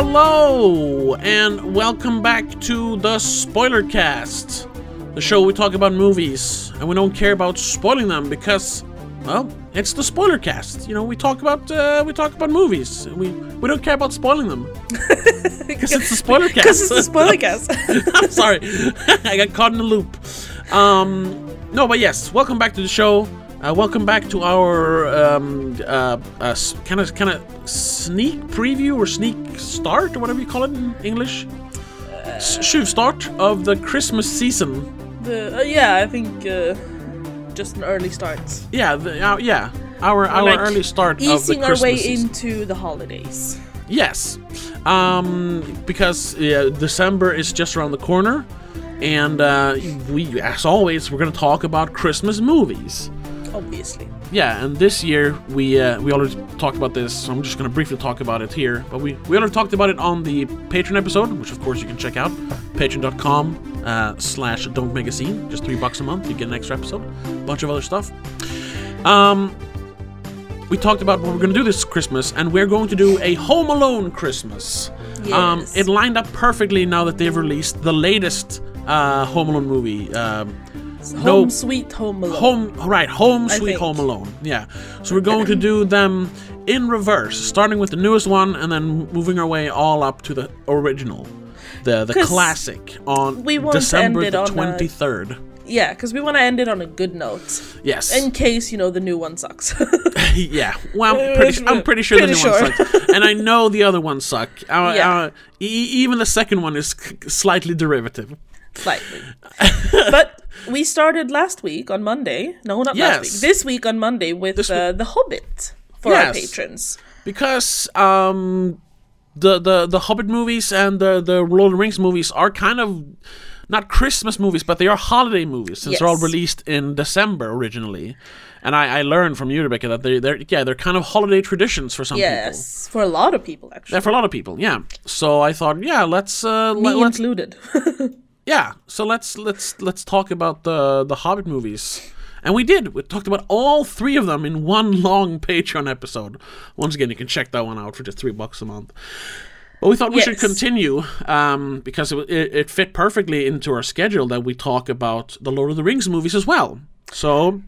Hello, and welcome back to the Spoiler Cast, the show we talk about movies, and we don't care about spoiling them because, well, it's the Spoiler Cast. You know, we talk about uh, we talk about movies. and We we don't care about spoiling them because it's the Spoiler Cast. Because it's the spoiler cast. I'm sorry, I got caught in the loop. Um, no, but yes, welcome back to the show. Uh, welcome back to our um, uh, kind of kind of sneak preview or sneak start or whatever you call it in English. S- start of the Christmas season. the, uh, yeah, I think uh, just an early start. Yeah, the, uh, yeah, our our like early start of the Easing our way season. into the holidays. Yes, um, because yeah, December is just around the corner, and uh, we, as always, we're gonna talk about Christmas movies. Obviously. Yeah, and this year we uh, we already talked about this. So I'm just gonna briefly talk about it here. But we we already talked about it on the Patreon episode, which of course you can check out. Patreon.com uh, slash Don't Make a Scene. Just three bucks a month, you get an extra episode, bunch of other stuff. Um, we talked about what we're gonna do this Christmas, and we're going to do a Home Alone Christmas. Um, Yes. it lined up perfectly now that they've released the latest uh, Home Alone movie. Um, Home no- Sweet Home Alone. Home, right? Home Sweet. Home Alone. Yeah. So we're going to do them in reverse, starting with the newest one and then moving our way all up to the original, the the classic on we want December the twenty third. Yeah, because we want to end it on a good note. Yes. In case, you know, the new one sucks. yeah. Well, I'm pretty, su- I'm pretty sure the new Pretty one sucks, and I know the other ones suck. Uh, Yeah. uh, e- even the second one is c- slightly derivative. Slightly. but we started last week on Monday. No, not Yes. last week. This week on Monday with uh, The Hobbit for our patrons. because um the the the Hobbit movies and the the Lord of the Rings movies are kind of not Christmas movies, but they are holiday movies since they're all released in December originally. And I, I learned from you, Rebecca, that they they're yeah they're kind of holiday traditions for some people. Yes, for a lot of people, actually. Yeah, for a lot of people, yeah. So I thought, yeah, let's uh, Me let, included. yeah. So let's let's let's talk about the the Hobbit movies. And we did. We talked about all three of them in one long Patreon episode. Once again, you can check that one out for just three bucks a month. But we thought we should continue um, because it, it, it fit perfectly into our schedule that we talk about the Lord of the Rings movies as well. So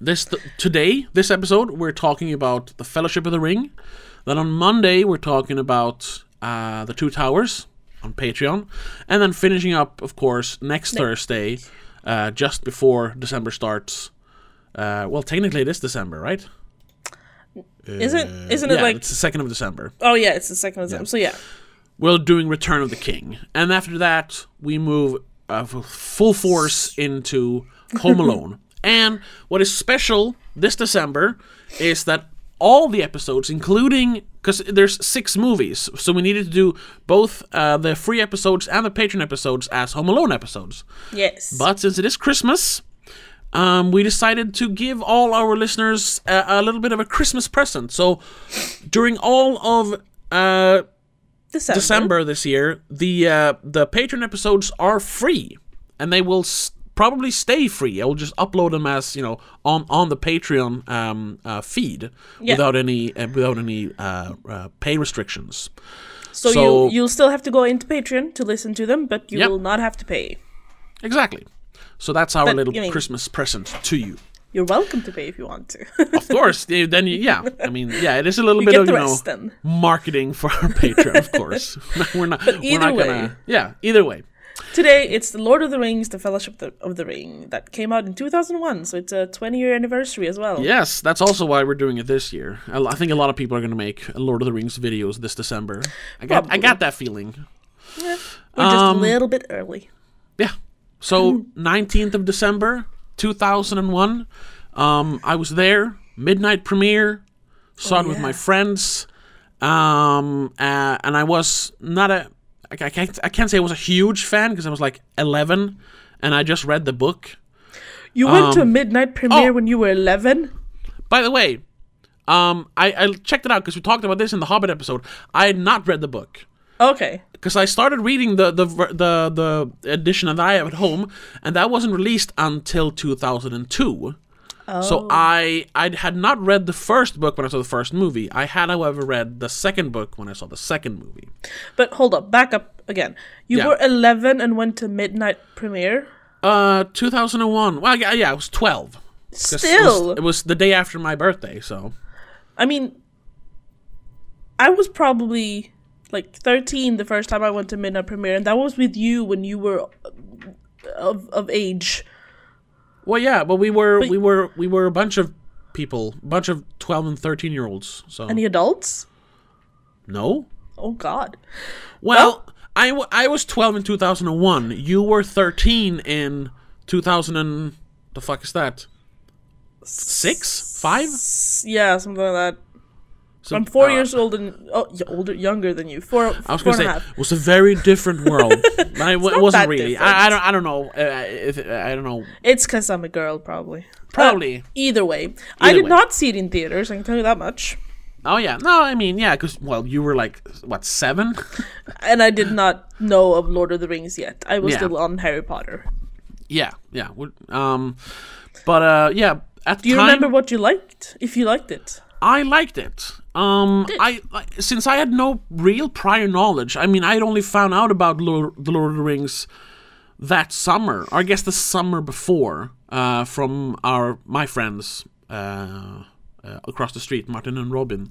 this th- today, this episode, we're talking about the Fellowship of the Ring. Then on Monday, we're talking about uh, the Two Towers on Patreon, and then finishing up, of course, next Thursday, uh, just before December starts. Uh, well, technically, it is December, right? isn't isn't it yeah, like? it's the second of December. Oh yeah, it's the second of them. So yeah, We're doing Return of the King, and after that, we move uh, full force into Home Alone. and what is special this December is that all the episodes, including because there's six movies, so we needed to do both uh, the free episodes and the patron episodes as Home Alone episodes. yes. But since it is Christmas, um, we decided to give all our listeners a, a little bit of a Christmas present. So during all of uh, December. December this year, the uh, the Patreon episodes are free, and they will probably stay free. I will just upload them as you know on on the Patreon um, uh, feed Yeah. without any uh, without any uh, uh, pay restrictions. So, so- you you'll still have to go into Patreon to listen to them, but you Yep. will not have to pay. Exactly. So that's our But, little I mean- Christmas present to you. You're welcome to pay if you want to. Of course, eh, then you, yeah. I mean, yeah, it is a little You bit of you know then. marketing for our Patreon, of course. we're not. we're either not way. gonna. Yeah. Either way. Today it's the Lord of the Rings: The Fellowship of the, of the Ring that came out in 2001, so it's a 20 year anniversary as well. Yes, that's also why we're doing it this year. I I think a lot of people are going to make Lord of the Rings videos this December. I got, I got that feeling. We're just Um, a little bit early. Yeah. So 19th of December, 2001. Um, I was there, midnight premiere. Saw it with yeah. my friends. Um, uh, and I was not a. I I can't, I can't say I was a huge fan because I was like 11, and I just read the book. You went to a um, midnight premiere oh. when you were 11? By the way, um, I, I checked it out because we talked about this in the Hobbit episode. I had not read the book. Okay. because I started reading the, the the the edition that I have at home, and that wasn't released until 2002. So I I had not read the first book when I saw the first movie. I had, however, read the second book when I saw the second movie. But hold up, back up again. You Yeah. were 11 and went to midnight premiere. Uh, 2001. Well, yeah, yeah, I was twelve. Still, it was, it was the day after my birthday. So I mean, I was probably like 13 the first time I went to midnight premiere, and that was with you when you were of of age. Well, yeah, but we were we were we were a bunch of people, a bunch of 12 and 13 year olds. So Any adults? no. Oh God. Well, I, w- I was 12 in 2001. You were 13 in 2000 and the fuck is that? Six? Five? S- Yeah, something like that. So- I'm four uh, years old and oh, older, younger than you. Four, I was gonna say it was a very different world. But I, w- it wasn't really. I, I don't. I don't know. Uh, if, I don't know. It's because I'm a girl, probably. Probably. Either way, I did way. not see it in theaters. I can tell you that much. Oh yeah. No, I mean yeah, because well, you were like what seven? And I did not know of Lord of the Rings yet. I was Yeah. still on Harry Potter. yeah, yeah. Um, but uh, yeah. At the Do you time, remember what you liked? If you liked it, I liked it. Um, I like, since I had no real prior knowledge. I mean, I had only found out about Lord, the Lord of the Rings that summer, or I guess the summer before, uh, from our my friends uh, uh, across the street, Martin and Robin.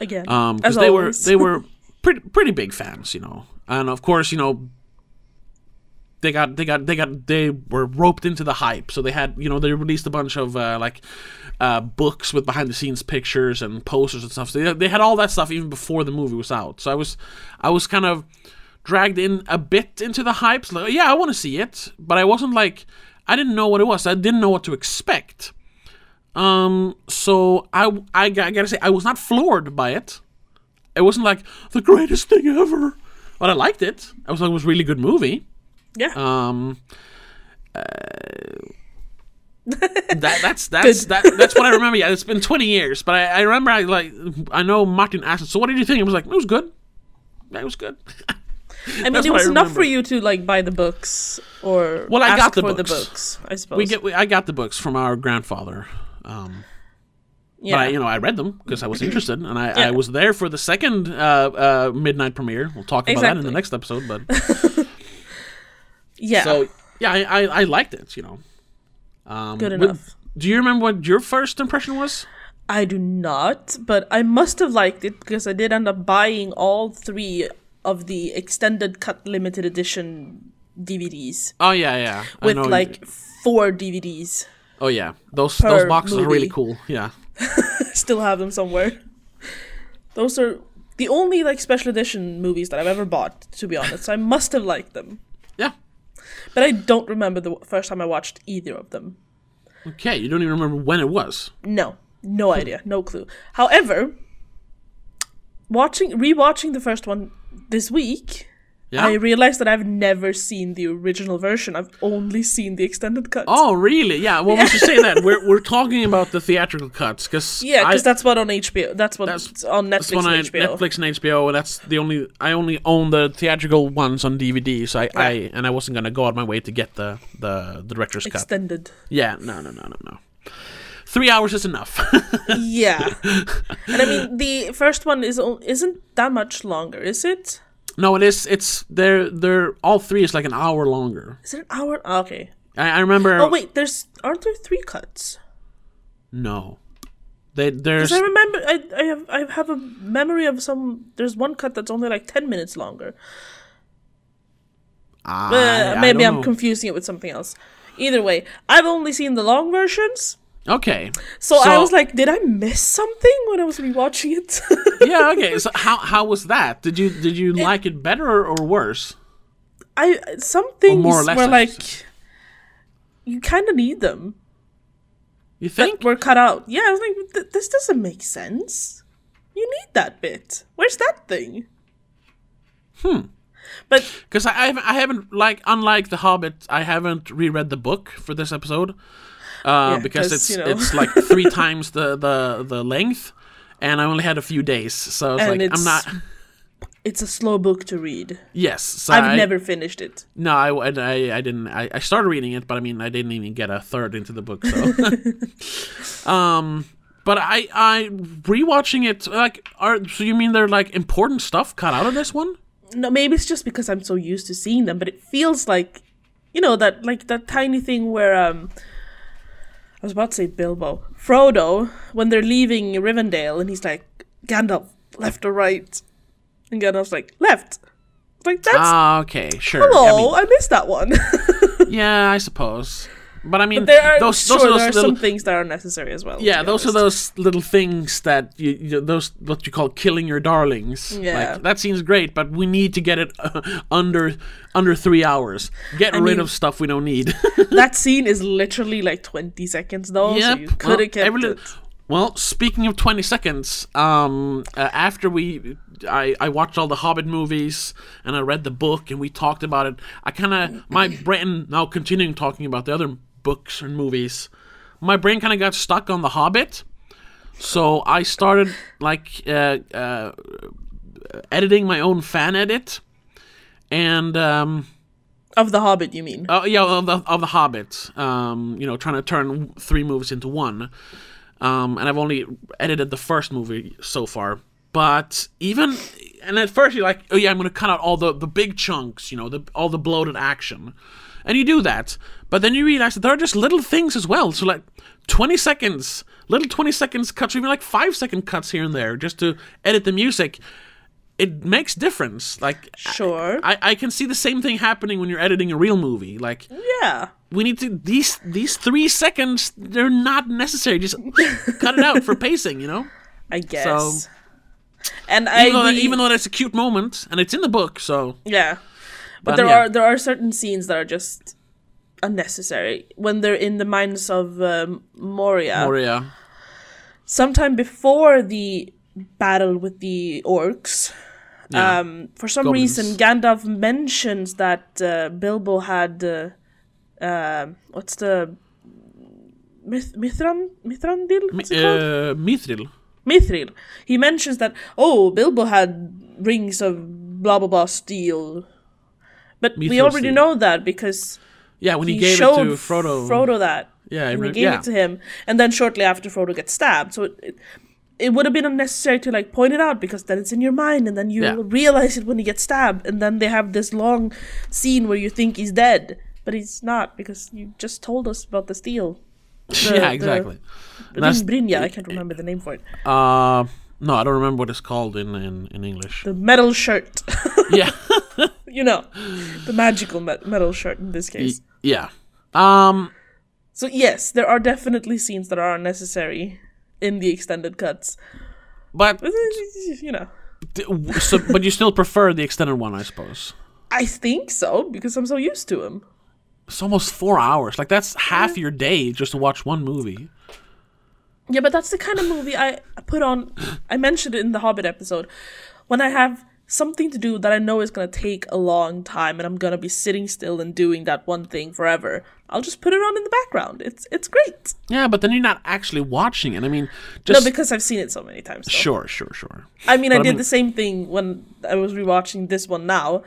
again, Um, because they were they were pretty pretty big fans, you know, and of course, you know. They got, they got, they got, they were roped into the hype. So they had, you know, they released a bunch of uh, like uh, books with behind the scenes pictures and posters and stuff. So they, they had all that stuff even before the movie was out. So I was, I was kind of dragged in a bit into the hype. So like, yeah, I want to see it, but I wasn't like, I didn't know what it was. I didn't know what to expect. Um, so I, I, I gotta say, I was not floored by it. It wasn't like the greatest thing ever, but I liked it. I was like, it was a really good movie. Yeah. Um, uh, that that's that's that, that's what I remember. Yeah, it's been twenty years, but I, I remember I like I know Martin asked, so what did you think? I was like, it was good. It was good. I mean, that's it was enough for you to like buy the books or Well, I ask got the for books. the books. I suppose. we get we, I got the books from our grandfather. Um, yeah. But I, you know, I read them because I was interested, and I, Yeah. I was there for the second uh, uh, midnight premiere. We'll talk about that in the next episode. But yeah. so yeah, I, I, I liked it. You know, um, Good enough. Do you remember what your first impression was? I do not, but I must have liked it because I did end up buying all three of the extended cut limited edition DVDs Oh yeah, yeah. I with like four DVDs. oh yeah, those those boxes are really cool. Yeah. Still have them somewhere. Those are the only like special edition movies that I've ever bought, to be honest. So I must have liked them. But I don't remember the first time I watched either of them. Okay, you don't even remember when it was. No, no idea, no clue. However, watching rewatching the first one this week, Yeah. I realized that I've never seen the original version. I've only seen the extended cut. oh really? Yeah. Well, we should say that we're we're talking about the theatrical cuts because yeah, because that's what on HBO. That's what That's- on Netflix I, and HBO. Netflix and HBO, and that's the only I only own the theatrical ones on DVD. So I, I and I wasn't gonna go out my way to get the the, the director's cut. Extended. Yeah, no, no, no, no, no. Three hours is enough. yeah, and I mean the first one is isn't that much longer, is it? No, it is. It's they're they're all three is like an hour longer. Is it an hour? Ah, Okay. I, I remember. Oh wait, there's aren't there three cuts? No, they there's Because I remember, I, I have I have a memory of some. There's one cut that's only like ten minutes longer. I- Uh, I maybe I'm know. confusing it with something else. Either way, I've only seen the long versions, okay. so, I was like, did I miss something when I was rewatching it? yeah, okay. So how how was that? Did you did you like it better or, or worse? I some things more or less, were like, you kind of need them. You think? were cut out. Yeah, I was like, "Th- this doesn't make sense. You need that bit. Where's that thing? Hmm. But Because I, I haven't, I haven't like unlike the Hobbit, I haven't reread the book for this episode. Uh, Yeah, because 'cause, it's you know. it's like three times the, the the length, and I only had a few days, so I was And like, I'm not. it's a slow book to read. Yes, so I've I- never finished it. No, I, I, I didn't. I, I started reading it, but I mean, I didn't even get a third into the book. So, um, but I, I rewatching it. Like, are so you mean they're like important stuff cut out of this one? No, maybe it's just because I'm so used to seeing them, but it feels like, you know, that like that tiny thing where um, I was about to say Bilbo, Frodo, when they're leaving Rivendell, and he's like, Gandalf, left or right, and Gandalf's like, left. Like that's Ah, okay, sure. hello, I I, missed that one. yeah, I suppose. But I mean, there are those, sure those are there are little, some things that are necessary as well. yeah, those are those little things that you, you those what you call killing your darlings. Yeah. like, that seems great, but we need to get it under under three hours. Get rid mean- of stuff we don't need. that scene is literally like 20 seconds though, so you could well, have kept every it. Well, speaking of 20 seconds, um, uh, after we, I, I watched all the Hobbit movies and I read the book and we talked about it. I kind of my brain now continuing talking about the other books and movies. My brain kind of got stuck on the Hobbit, so I started like uh, uh, editing my own fan edit, and um, Of The Hobbit, you mean? Oh yeah, of the of the Hobbit. Um, you know, trying to turn three movies into one. Um, and I've only edited the first movie so far. But even and at first you're like, oh yeah, I'm gonna cut out all the the big chunks, you know, the all the bloated action, and you do that. But then you realize that there are just little things as well. So like 20 seconds, little 20 seconds cuts, or even like five second cuts here and there, just to edit the music. It makes difference. Like Sure. I, I can see the same thing happening when you're editing a real movie. Like yeah. we need to these these three seconds they're not necessary. Just cut it out for pacing, you know. I guess. So, and Even I though, that, even though that's a cute moment and it's in the book, so yeah, but, But, there yeah. are there are certain scenes that are just unnecessary when they're in the mines of um, Moria. Moria. Sometime before the battle with the orcs. Yeah. Um, for some Goblins. reason, Gandalf mentions that uh, Bilbo had uh, uh, what's the Mith- Mithran Mithrandil? What's it called? Uh, Mithril. Mithril. He mentions that oh, Bilbo had rings of blah blah blah steel, but we already steel. know that because Yeah, when he, he, gave it to Frodo. Frodo that. Yeah, and he gave yeah. it to him, and then shortly after Frodo gets stabbed. So it, it, it would have been unnecessary to like point it out because then it's in your mind, and then you Yeah. realize it when he gets stabbed, and then they have this long scene where you think he's dead, but he's not because you just told us about the steel. the- yeah, the- exactly. Brin- Brynja, I can't remember the name for it. Uh, no, I don't remember what it's called in in, in English. The metal shirt. yeah, you know, the magical me- metal shirt in this case. yeah. Um, So yes, there are definitely scenes that are unnecessary in the extended cuts. but You know, so, but you still prefer the extended one, I suppose. I think so because I'm so used to him. It's almost four hours. Like that's half your day just to watch one movie. Yeah, but that's the kind of movie I put on. I mentioned it in the Hobbit episode. When I have something to do that I know is going to take a long time and I'm going to be sitting still and doing that one thing forever, I'll just put it on in the background. It's it's great. Yeah, but then you're not actually watching it. I mean, No, just because I've seen it so many times. though. sure, sure, sure. I mean, I But I did mean- the same thing when I was rewatching this one now.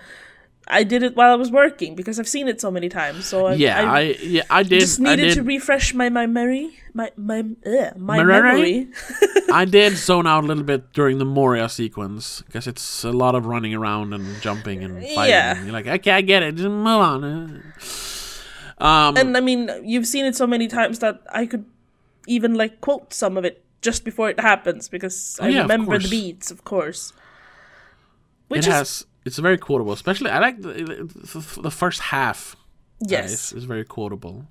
I did it while I was working because I've seen it so many times. So I, Yeah, I, I, yeah I did. just I needed did. to refresh my my memory, my my uh, my Memory? I did zone out a little bit during the Moria sequence because it's a lot of running around and jumping and fighting. Yeah. You're like, okay, I get it. Just move on. Um, And I mean, you've seen it so many times that I could even like quote some of it just before it happens because I Oh, yeah, remember the beats, of course. Which is has. It's very quotable, especially. I like the, the, the first half. yes. is, is very quotable.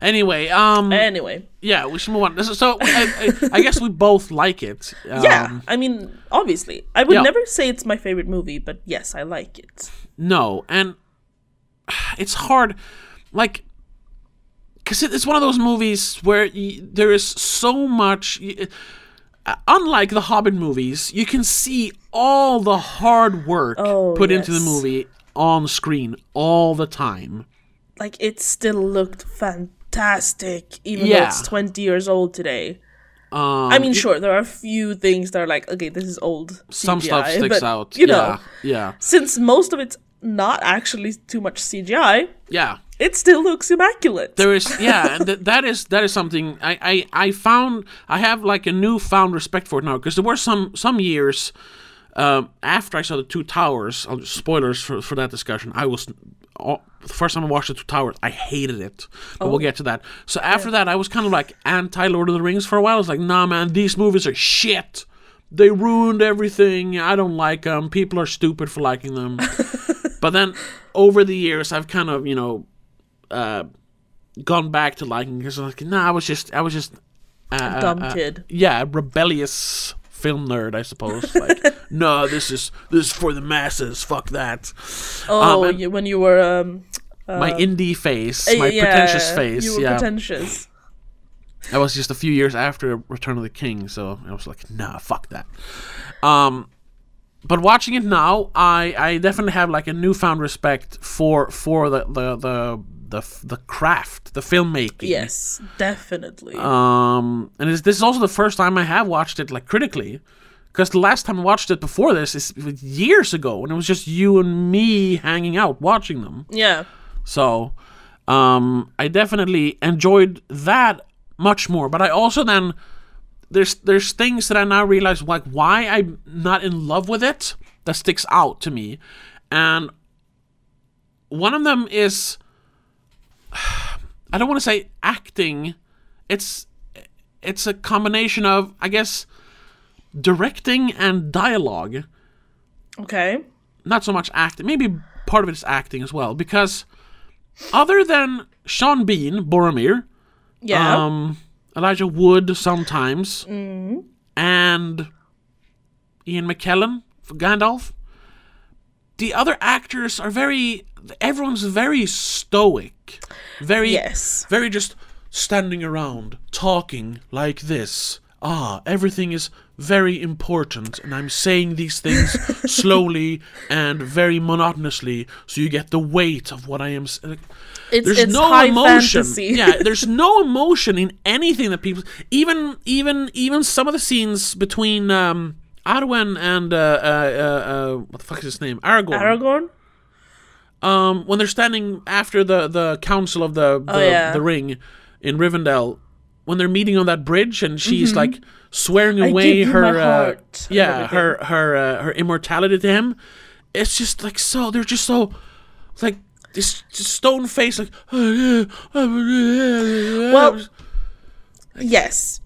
Anyway, um, Anyway, yeah, we should move on. So, so I, I, I guess we both like it. Um, yeah. I mean, obviously, I would yeah. never say it's my favorite movie, but yes, I like it. No, and it's hard, like, because it's one of those movies where y- there is so much. y- Unlike the Hobbit movies, you can see all the hard work Oh, put into the movie on screen all the time. Like it still looked fantastic, even Yeah. though it's twenty years old today. Um, I mean, sure, there are a few things that are like, okay, this is old. some stuff sticks but, out. You yeah, know, yeah, since most of it's not actually too much CGI, yeah. It still looks immaculate. There is, yeah, th- that is that is something I, I I found. I have like a newfound respect for it now because there were some some years um, after I saw the Two Towers. I'll, spoilers for for that discussion. I was. The first time I watched the Two Towers, I hated it. But Oh. we'll get to that. So after that, I was kind of like anti Lord of the Rings for a while. I was like, nah, man, these movies are shit. They ruined everything. I don't like them. People are stupid for liking them. but then over the years, I've kind of, you know, uh, gone back to liking because I was like, nah, I was just, I was just, uh, Dumb uh, kid. yeah, a rebellious film nerd, I suppose. Like, no, this is this is for the masses. Fuck that. Oh, and- you, when you were um, my indie face, uh, my yeah, pretentious face. You were yeah, pretentious. that was just a few years after Return of the King, so I was like, nah, fuck that. Um, but watching it now, I I definitely have like a newfound respect for for the the the the, the craft, the filmmaking. Yes, definitely. Um, and this is also the first time I have watched it like critically, because the last time I watched it before this is years ago, and it was just you and me hanging out watching them. yeah. So, um, I definitely enjoyed that much more. But I also then there's there's things that I now realize like why I'm not in love with it that sticks out to me, and one of them is I don't want to say acting. It's it's a combination of I guess directing and dialogue Okay. not so much acting. Maybe part of it is acting as well, because other than Sean Bean, Boromir, Yeah. um, Elijah Wood sometimes, and Ian McKellen for Gandalf, the other actors are very. Everyone's very stoic, very yes. very just standing around talking like this. Ah, everything is very important, and I'm saying these things slowly and very monotonously, so you get the weight of what I am. s- like, It's, There's it's no high emotion. fantasy. yeah, there's no emotion in anything that people. Even even even some of the scenes between um, Arwen and uh, uh, uh, uh, what the fuck is his name? Aragorn. Aragorn? Um, when they're standing after the the council of the the, Oh, yeah. the ring in Rivendell, when they're meeting on that bridge, and she's like swearing Mm-hmm. Away her uh, heart yeah her her uh, her immortality to him. It's just like so they're just so like this stone face like Well, Yes.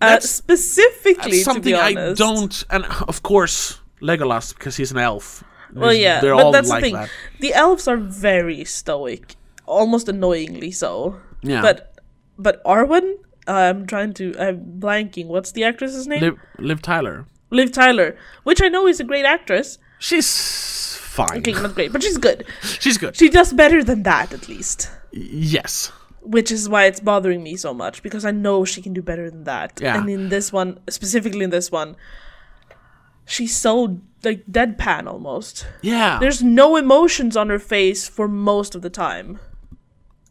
Uh, That's- specifically, something I don't and of course Legolas because he's an elf. Well, yeah, they're but all that's like the thing. that. The elves are very stoic, almost annoyingly so. Yeah, But but Arwen, I'm trying to. I'm blanking. What's the actress's name? Liv, Liv Tyler, Liv Tyler, which I know is a great actress. she's fine. Okay, not great, but she's good. She's good. She does better than that, at least. yes. Which is why it's bothering me so much because I know she can do better than that. Yeah. And in this one, specifically in this one, she's so like deadpan almost. Yeah. There's no emotions on her face for most of the time.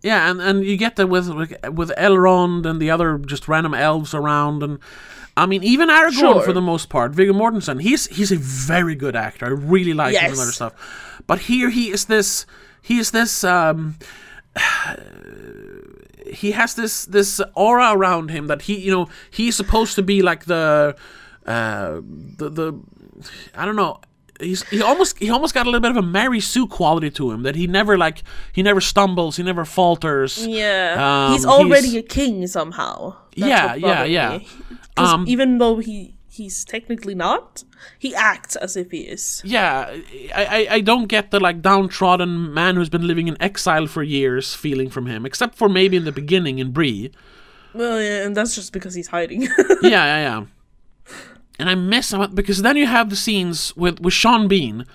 Yeah, and, and you get that with with Elrond and the other just random elves around, and I mean even Aragorn Sure. for the most part. Viggo Mortensen, he's he's a very good actor. I really like him and other stuff. But here he is this he is this um he has this this aura around him that he you know he's supposed to be like the uh the the I don't know he's he almost he almost got a little bit of a Mary Sue quality to him that he never like he never stumbles he never falters Yeah. Um, he's already he's- a king somehow. That's Yeah, yeah, yeah. Um, even though he he's technically not, he acts as if he is. yeah I, I I don't get the like downtrodden man who's been living in exile for years feeling from him except for maybe in the beginning in Bree Well, yeah, and that's just because he's hiding. yeah, yeah, yeah. And I miss him because then you have the scenes with with Sean Bean,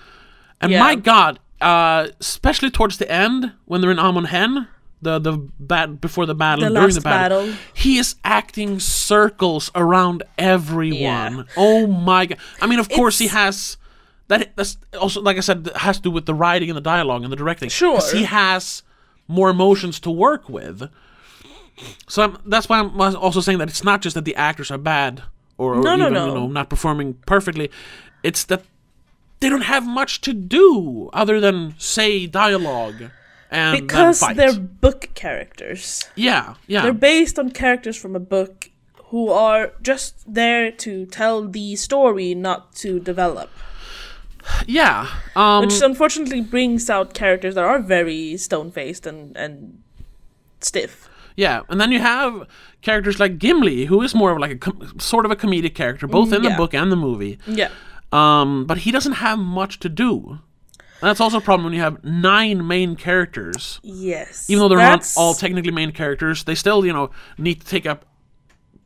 and Yeah. my God, uh, especially towards the end when they're in Amon Hen, the the bat before the battle, The during the battle, battle. he is acting circles around everyone. Oh my God! I mean, of course he has. That that's also like I said that has to do with the writing and the dialogue and the directing. Sure. he has more emotions to work with. So I'm, that's why I'm also saying that it's not just that the actors are bad or, No, no, even no. you know not performing perfectly. It's that they don't have much to do other than say dialogue and because then fight. they're book characters. yeah, yeah, They're based on characters from a book who are just there to tell the story, not to develop. yeah. Um, Which unfortunately brings out characters that are very stone faced and, and stiff. Yeah, and then you have characters like Gimli, who is more of like a com- sort of a comedic character, both in the book and the movie. Yeah. Um, but he doesn't have much to do. And that's also a problem when you have nine main characters. Yes. Even though they're That's- not all technically main characters, they still, you know, need to take up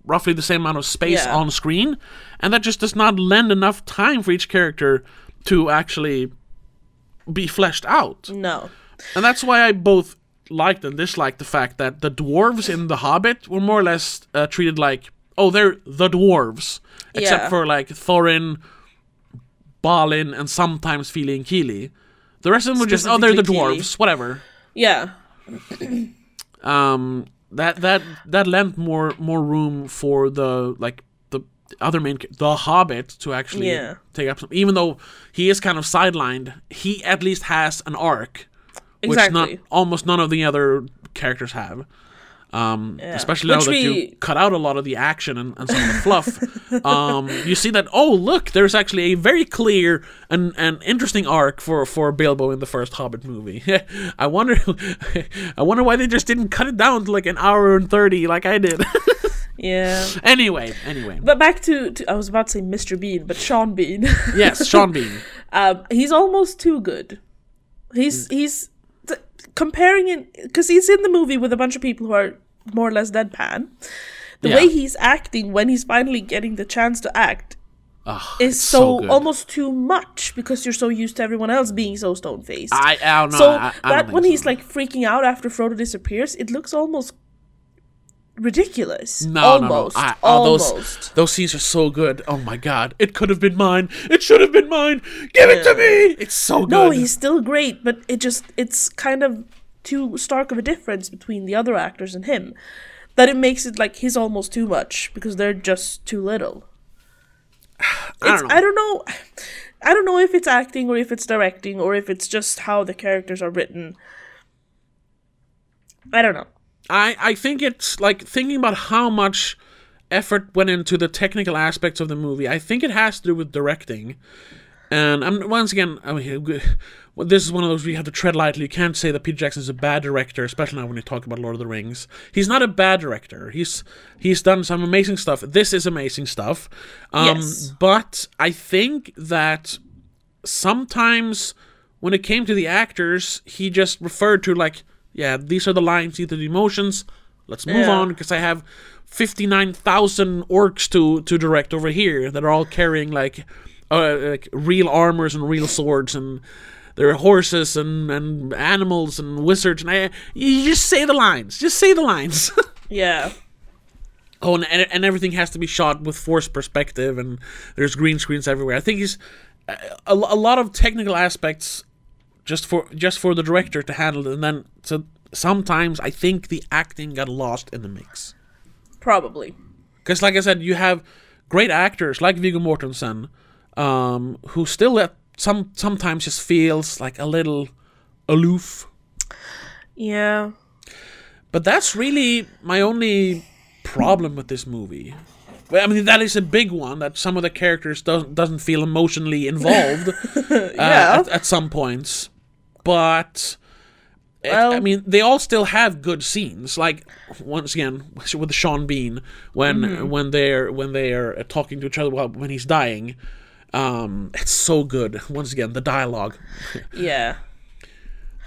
roughly the same amount of space Yeah. on screen, and that just does not lend enough time for each character to actually be fleshed out. No. And that's why I both liked and disliked the fact that the dwarves in The Hobbit were more or less uh, treated like, oh, they're the dwarves. Except Yeah. for like Thorin, Balin, and sometimes Fili and Kili. The rest of them were just, oh, they're the dwarves, whatever. Yeah. Um, that that that lent more more room for the like the other main the Hobbit to actually Yeah. take up some. Even though he is kind of sidelined, he at least has an arc which not, almost none of the other characters have. Um, Especially now Which that we- you cut out a lot of the action and, and some of the fluff, um, you see that oh look, there's actually a very clear and, and interesting arc for, for Bilbo in the first Hobbit movie. I wonder, I wonder why they just didn't cut it down to like an hour and thirty like I did. Yeah. anyway, anyway, But back to, to I was about to say Mr. Bean, but Sean Bean. yes, Sean Bean. um, he's almost too good. He's Hmm. he's comparing it because he's in the movie with a bunch of people who are more or less deadpan. The Yeah. way he's acting when he's finally getting the chance to act is it's so, almost too much because you're so used to everyone else being so stone faced. I, I don't know. so I, I that when so. he's like freaking out after Frodo disappears, it looks almost ridiculous. No, almost, no, no. I, oh, almost. those those scenes are so good. Oh my god, it could have been mine. It should have been mine. Give it to me. It's so good. No, he's still great, but it just it's kind of too stark of a difference between the other actors and him that it makes it like he's almost too much because they're just too little. I don't know. I don't know. I don't know if it's acting or if it's directing or if it's just how the characters are written. I don't know. I I think it's like thinking about how much effort went into the technical aspects of the movie. I think it has to do with directing. And I'm once again, I mean, this is one of those where you have to tread lightly. You can't say that Peter Jackson is a bad director, especially now when you talk about Lord of the Rings. He's not a bad director. He's he's done some amazing stuff. This is amazing stuff. Um, Yes. But I think that sometimes when it came to the actors, he just referred to like, yeah, these are the lines, these are the emotions. Let's move Yeah. on because I have fifty nine thousand orcs to to direct over here that are all carrying like, uh, like real armors and real swords and. There are horses and, and animals and wizards, and I, you just say the lines. Just say the lines. Yeah. Oh, and, and and everything has to be shot with forced perspective, and there's green screens everywhere. I think he's a, a lot of technical aspects just for just for the director to handle, it and then so sometimes I think the acting got lost in the mix. Probably. Because, like I said, you have great actors like Viggo Mortensen, um, who still some sometimes just feels like a little aloof. Yeah. But that's really my only problem with this movie. I mean, that is a big one that some of the characters doesn't doesn't feel emotionally involved uh, at, at some points, but. it- I mean, they all still have good scenes. Like once again with Sean Bean when Mm-hmm. when they're when they are talking to each other while when he's dying. Um, it's so good. Once again, the dialogue. Yeah.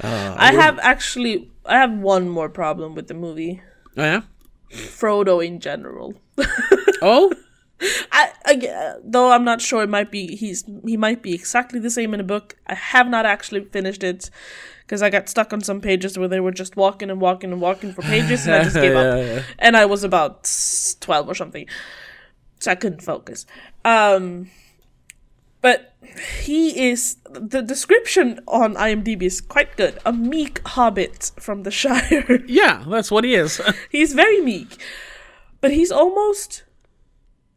Uh, I have actually I have one more problem with the movie. Oh, yeah. Frodo in general. Oh, I, I though I'm not sure it might be he's he might be exactly the same in a book. I have not actually finished it because I got stuck on some pages where they were just walking and walking and walking for pages and I just gave Yeah, up. yeah. And I was about 12 or something. So I couldn't focus. Um but he is the description on IMDb is quite good. A meek hobbit from the Shire. Yeah, that's what he is. he's very meek, but he's almost.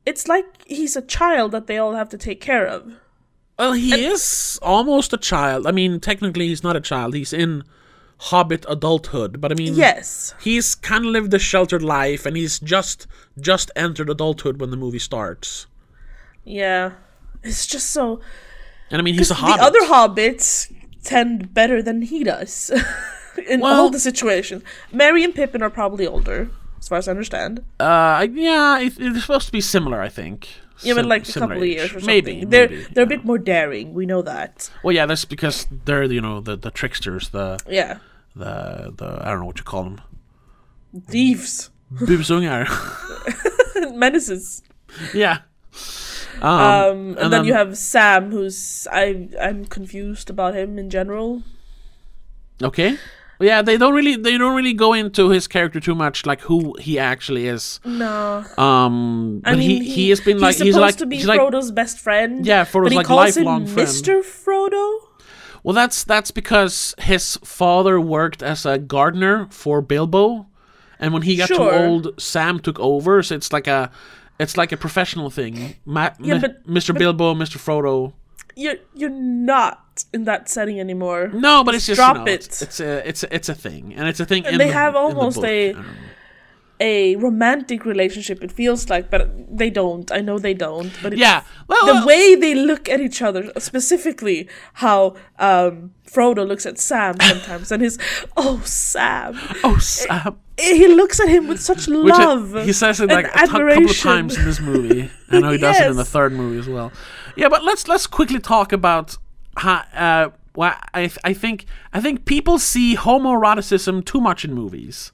It's like he's a child that they all have to take care of. well, he is almost a child. I mean, technically, he's not a child. He's in Hobbit adulthood, but I mean, Yes. he's kind of lived a sheltered life, and he's just just entered adulthood when the movie starts. Yeah. It's just so. And I mean, he's a the hobbit. other hobbits tend better than he does in Well- all the situations. Merry and Pippin are probably older, as far as I understand. uh, yeah, it, it's supposed to be similar, I think. Yeah, but like a couple of years or something. Maybe, they're maybe, they're a bit more daring. We know that. Well, yeah, that's because they're you know the the tricksters, the Yeah, the the I don't know what you call them, thieves, busungar. menaces. yeah. Um, Um, and, then, you have Sam, who's I I'm confused about him in general. okay. Yeah, they don't really they don't really go into his character too much, like who he actually is. No, Um, but I mean he, he has been like he's he's like to be he's like Frodo's best friend. Yeah, Frodo's, but he like, calls lifelong him friend. Mister Frodo. well that's that's because his father worked as a gardener for Bilbo, and when he got Sure. too old, Sam took over. So it's like a it's like a professional thing. Ma- Yeah, but- Mr. Bilbo, Mr. Frodo. You're you're not in that setting anymore. No, but it's just drop you know, it. It's, it's a it's a, it's a thing, and it's a thing. And in they the- have the almost book. a- I don't know. a romantic relationship. It feels like, but they don't. I know they don't. But it's Yeah, well, the well, way they look at each other, specifically how um, Frodo looks at Sam sometimes, and his oh Sam, oh Sam, he looks at him with such it- love. he says it like a t- couple of times in this movie. I know he does it in the third movie as well. Yeah, but let's let's quickly talk about. Uh, well, I th- I think I think people see homoeroticism too much in movies.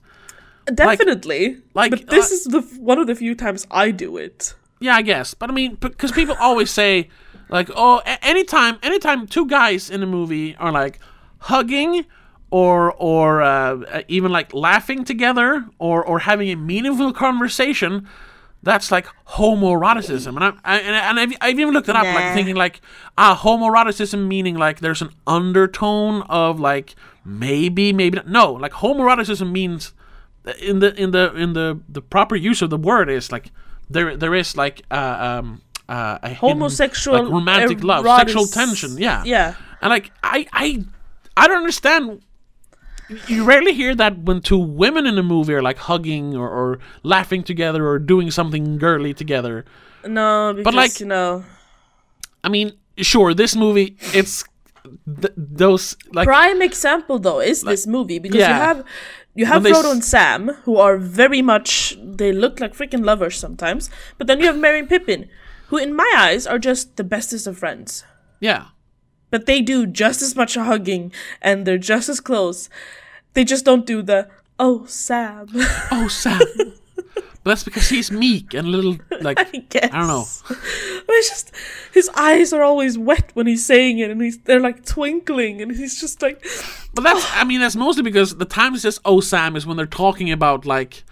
Definitely, like, but this uh, is the one of the few times I do it. Yeah, I guess. But I mean, because people always say, like, oh, a- anytime, anytime two guys in a movie are like hugging, or or uh, even like laughing together, or or having a meaningful conversation, that's like homoeroticism. And I, I and, I've, I've even looked it up, like thinking like, ah, homoeroticism meaning like there's an undertone of like maybe, maybe not. no, like homoeroticism means in the in the in the the proper use of the word is like there there is like uh, um uh, a hidden, Homosexual, like romantic love sexual tension yeah yeah. and like i i i don't understand you rarely hear that when two women in a movie are like hugging or, or laughing together or doing something girly together No, because like- you know, i mean sure this movie it's th- those like prime example though is this movie because yeah. you have you have Frodo s- and Sam who are very much they look like freaking lovers sometimes, but then you have Merry and Pippin, who in my eyes are just the bestest of friends. yeah But they do just as much hugging and they're just as close. They just don't do the oh Sam. oh sam but that's because he's meek and a little like I guess. I don't know. But it's just his eyes are always wet when he's saying it, and he's they're like twinkling, and he's just like, But that's, I mean, that's mostly because the time it says "Oh Sam" is when they're talking about like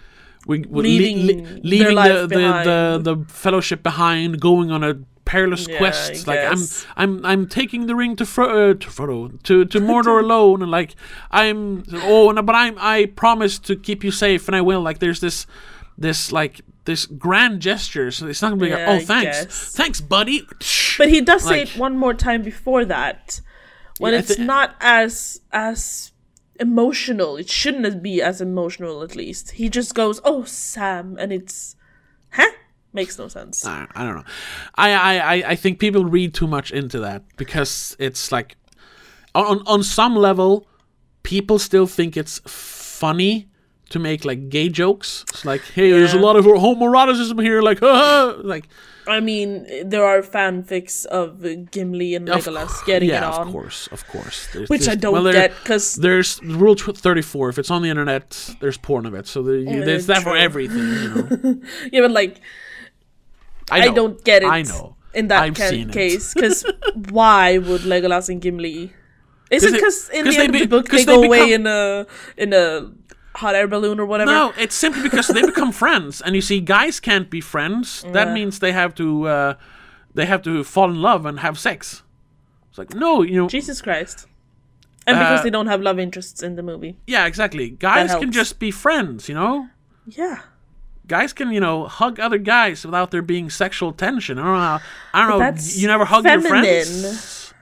we, Leaving le- leaving the, the, the the fellowship behind, going on a perilous Yeah, quest. I Like I'm. I'm I'm taking the ring to Fro- uh, to Frodo to to Mordor alone, and like I'm oh, no, but I'm I promise to keep you safe, and I will. Like there's this this like this grand gesture, so it's not gonna be Yeah, like oh thanks thanks buddy. But he does say it one more time before that, when Yeah, it's thi- not as as emotional. It shouldn't be as emotional, at least. He just goes, "Oh, Sam," and it's, huh? Makes no sense. I, I don't know. I, I, I- I think people read too much into that because it's like on on some level, people still think it's funny to make like gay jokes. It's like, hey, there's a lot of homoeroticism here. Like, haha. like I mean, there are fanfics of Gimli and Legolas getting yeah, it on, of course, of course. There's, which I don't well, there- get because There's rule 34. If it's on the internet, there's porn of it. So there, you, there's that for everything. You know? yeah, but like I, know. don't get it. I know. in that ca- case because why would Legolas and Gimli? Is 'Cause it because in the they end of the book they they go away in a in a hot air balloon or whatever? No, it's simply because they become friends, and you see, guys can't be friends. That means they have to uh, they have to fall in love and have sex. It's like no, you know, Jesus Christ. And because Uh, they don't have love interests in the movie. yeah, exactly. Guys can just be friends, you know. Yeah. Guys can, you know, hug other guys without there being sexual tension. I don't know. How, I don't know. You never hug your feminine. friends.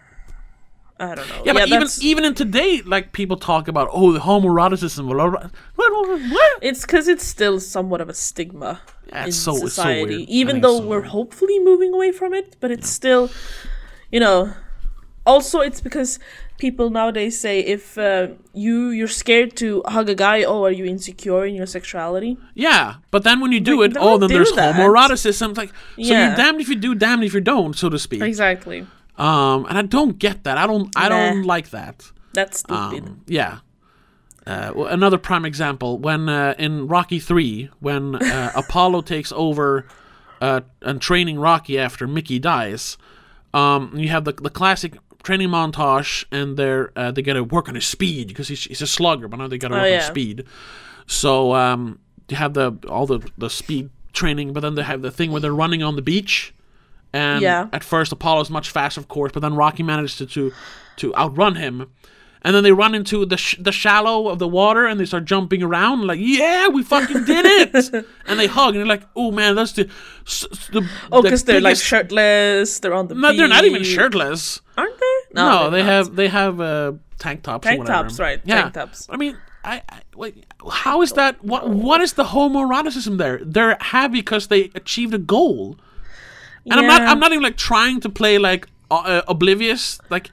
I don't know. Yeah, but even even in today, like people talk about, oh, the homoeroticism. What? what, what? It's because it's still somewhat of a stigma Yeah, in it's so- so society. I Even though so we're weird. hopefully moving away from it, but it's still, you know. Also, it's because people nowadays say if uh, you you're scared to hug a guy, oh, are you insecure in your sexuality? Yeah, but then when you do Like, it, oh, then there's that. homoeroticism. It's like so Yeah. you're damned if you do, damned if you don't, so to speak. Exactly. Um, and I don't get that. I don't. I don't like that. That's stupid. Um, yeah. Uh, another prime example when uh, in Rocky Three, when uh, Apollo takes over uh, and training Rocky after Mickey dies, um, you have the the classic training montage, and they're uh, they got to work on his speed because he's, he's a slugger, but now they got to Oh, work on yeah. speed. So um, you have the all the the speed training, but then they have the thing where they're running on the beach. And Yeah. at first Apollo's much faster, of course, but then Rocky manages to to, to outrun him. And then they run into the sh- the shallow of the water, and they start jumping around like, "Yeah, we fucking did it!" and they hug, and they're like, "Oh man, that's the, the oh, the because they're like shirtless. They're on the. No, they're not even shirtless. aren't they? No, they're they not. have they have uh, tank tops. Tank tops, right, Yeah. tank tops. I mean, I, I wait. How is that? What what is the homoeroticism there? They're happy because they achieved a goal. And I'm not I'm not even like trying to play like uh, oblivious. Like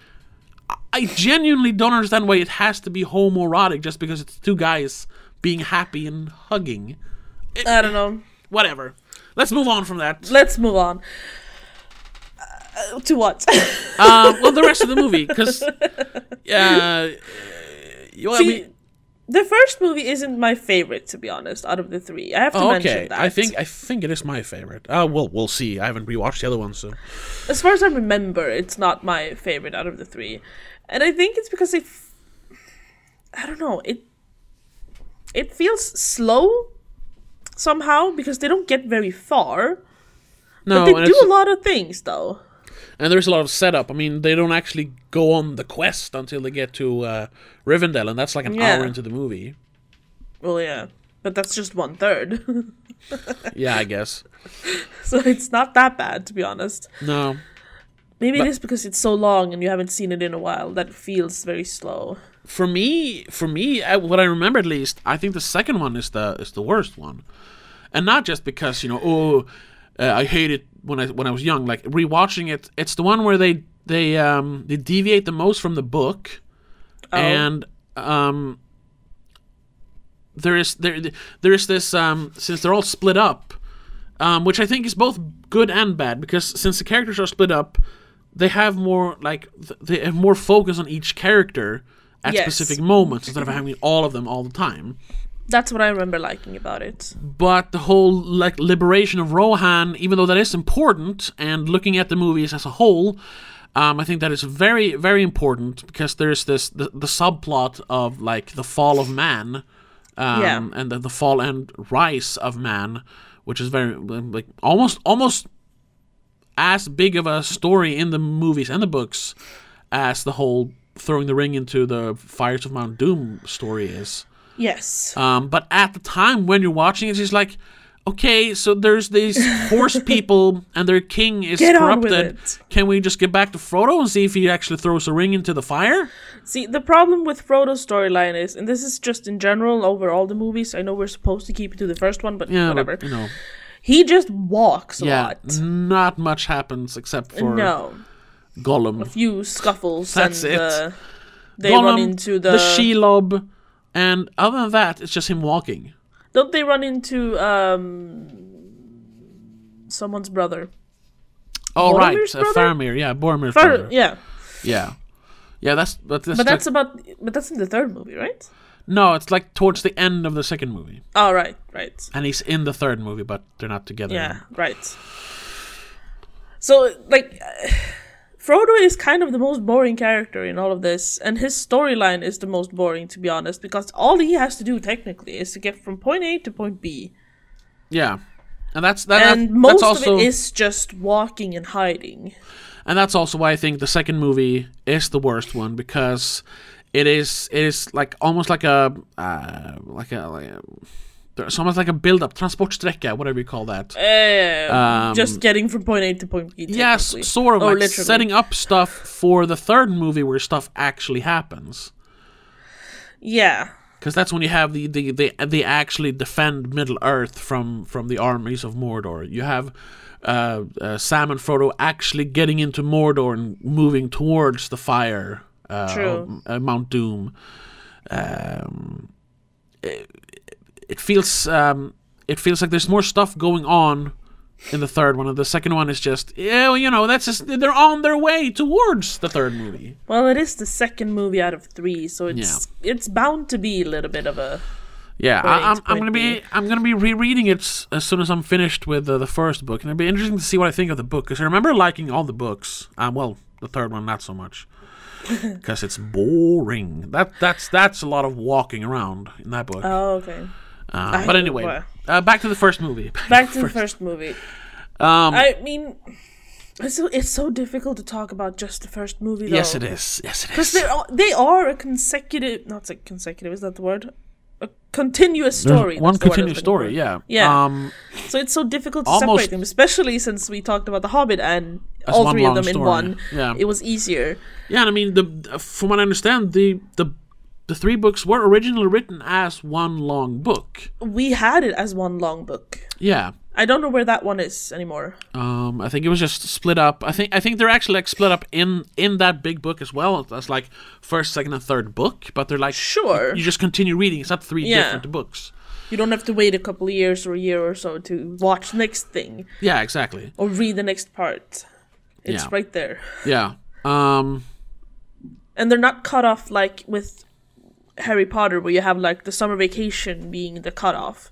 I- genuinely don't understand why it has to be homoerotic just because it's two guys being happy and hugging. I don't know. Whatever. Let's move on from that. Let's move on. Uh, to what? Uh, well, the rest of the movie, because uh, well, See, the first movie isn't my favorite, to be honest, out of the three. I have to Oh, mention okay, that. I think I think it is my favorite. Uh, well, we'll see. I haven't rewatched the other ones, so as far as I remember, it's not my favorite out of the three, and I think it's because it. I don't know it. It feels slow, somehow because they don't get very far. no, they do a lot of things though. and there's a lot of setup. I mean, they don't actually go on the quest until they get to uh, Rivendell, and that's like an Yeah. hour into the movie. Well, yeah, but that's just one third, Yeah, I guess. so it's not that bad to be honest. No, Maybe But- it is because it's so long and you haven't seen it in a while that feels very slow. for me, for me, what I remember at least, I think the second one is the is the worst one, and not just because you know, oh, uh, I hate it when I when I was young. Like rewatching it, it's the one where they they um they deviate the most from the book, and um there is there there is this um since they're all split up, um which I think is both good and bad because since the characters are split up, they have more like th- they have more focus on each character at Yes. specific moments instead of having all of them all the time. That's what I remember liking about it. But the whole like liberation of Rohan, even though that is important, and looking at the movies as a whole, um, I think that is very very important because there's this the, the subplot of like the fall of man, um, Yeah. and the, the fall and rise of man, which is very like almost almost as big of a story in the movies and the books as the whole throwing the ring into the fires of Mount Doom story is. Yes. Um, but at the time when you're watching it, it's like, okay, so there's these horse people and their king is Get corrupted. Can we just get back to Frodo and see if he actually throws a ring into the fire? See, the problem with Frodo's storyline is, and this is just in general over all the movies. I know we're supposed to keep it to the first one, but Yeah, whatever. but, you know, He just walks a yeah, lot. not much happens except for No, Gollum. a few scuffles That's and it. Uh, they Gollum, run into the. Shelob, and other than that, it's just him walking. Don't they run into um someone's brother? Oh right, Boromir's uh. Faramir, yeah, Boromir's Far- brother. yeah, Yeah, yeah, that's but that's, but that's like- about. But that's in the third movie, right? No, it's like towards the end of the second movie, Oh, right, right. and he's in the third movie, but they're not together. Yeah, right. So, like, Frodo is kind of the most boring character in all of this, and his storyline is the most boring, to be honest, because all he has to do technically is to get from point A to point B, Yeah, and that's that. and that- most that's also of it is just walking and hiding. and that's also why I think the second movie is the worst one because it is it is like almost like a uh, like a like a, there's almost like a build up transportsträcka whatever you call that. Uh, Um, just getting from point A to point B. Yes, sort of Or like literally. setting up stuff for the third movie where stuff actually happens. Yeah. Because that's when you have the, the, the they actually defend Middle Earth from from the armies of Mordor. You have uh, uh, Sam and Frodo actually getting into Mordor and moving towards the fire, True. uh, Mount Doom. Um, it, it feels um, it feels like there's more stuff going on in the third one, and the second one is just yeah, you know, that's just they're on their way towards the third movie. Well, it is the second movie out of three, so it's it's bound to be a little bit of a. Yeah, I, I'm, I'm gonna be. I'm gonna be rereading it as soon as I'm finished with uh, the first book, and it'll be interesting to see what I think of the book because I remember liking all the books. Um, well, the third one not so much because it's boring. That that's that's a lot of walking around in that book. Oh, okay. Uh, but anyway, uh, back to the first movie. Back to the first movie. Um, I mean, it's so, it's so difficult to talk about just the first movie. Though. yes, it is. Yes, it is. Because they are they are a consecutive, not like consecutive. Is that the word? Continuous There's story. one that's the word I was continuous story. Yeah. Yeah. Um, So it's so difficult to separate them, especially since we talked about the Hobbit and all three of them in one. Yeah. It was easier. yeah, and I mean, the from what I understand, the the the three books were originally written as one long book. We had it as one long book. Yeah. I don't know where that one is anymore. Um, I think it was just split up. I think I think they're actually like split up in in that big book as well. That's like first, second, and third book. But they're like Sure. You just continue reading. It's not three Yeah. different books. You don't have to wait a couple of years or a year or so to watch next thing Yeah, exactly. or read the next part. It's Yeah. right there. Yeah. Um. And they're not cut off like with Harry Potter where you have like the summer vacation being the cutoff.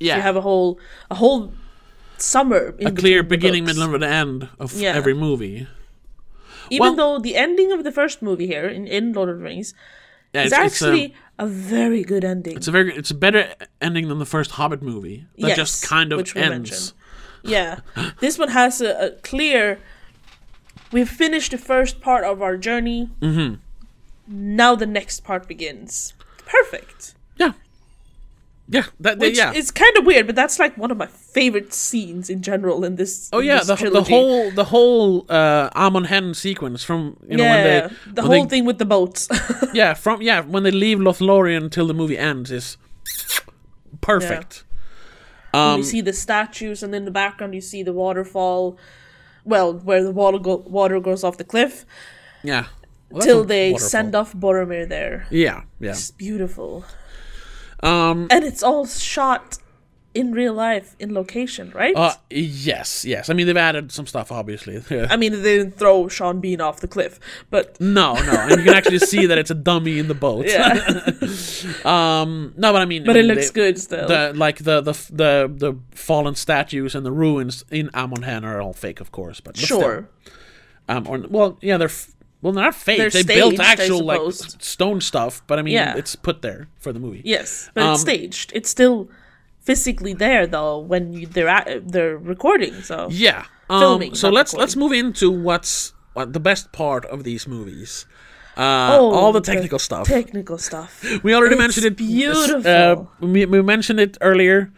Yeah. You have a whole a whole summer in a clear beginning, books. middle, and end of Yeah. every movie. Even well- though the ending of the first movie here in, in Lord of the Rings Yeah, is it's, it's, um, actually a very good ending. it's a very it's a better ending than the first Hobbit movie. That Yes, just kind of ends. mentioned. yeah. This one has a, a clear we've finished the first part of our journey. Mm-hmm. Now the next part begins. Perfect. Yeah. Yeah. That. Which yeah. is kind of weird, but that's like one of my favorite scenes in general in this. Oh in yeah, this the, the whole the whole uh, Amon Hen sequence from you know yeah, when they the when whole they- thing with the boats. yeah from yeah when they leave Lothlorien until the movie ends is perfect. Um, you see the statues, and in the background you see the waterfall. Well, where the water go- water goes off the cliff yeah. Well, till they waterfall. send off Boromir there. Yeah, yeah. It's beautiful, Um. and it's all shot in real life in location, right? Uh. Yes. Yes. I mean, they've added some stuff, obviously. I mean, they didn't throw Sean Bean off the cliff, but no, no, and you can actually see that it's a dummy in the boat. yeah, Um. No, but I mean, but I it looks they- good still. The like the, the the the fallen statues and the ruins in Amon Hen are all fake, of course, but, but still. sure, Um, or well, yeah, they're f- well, not fake. They're they built staged, I actual like stone stuff, but I mean, Yeah. it's put there for the movie. yes, but it's Um, staged. It's still physically there though when you, they're at, they're recording. So Yeah. Um, Filming, so let's recording. let's move into what's what the best part of these movies. Uh, Oh, all the the technical stuff. technical stuff. we already it's mentioned it. beautiful. Uh, we, we mentioned it earlier,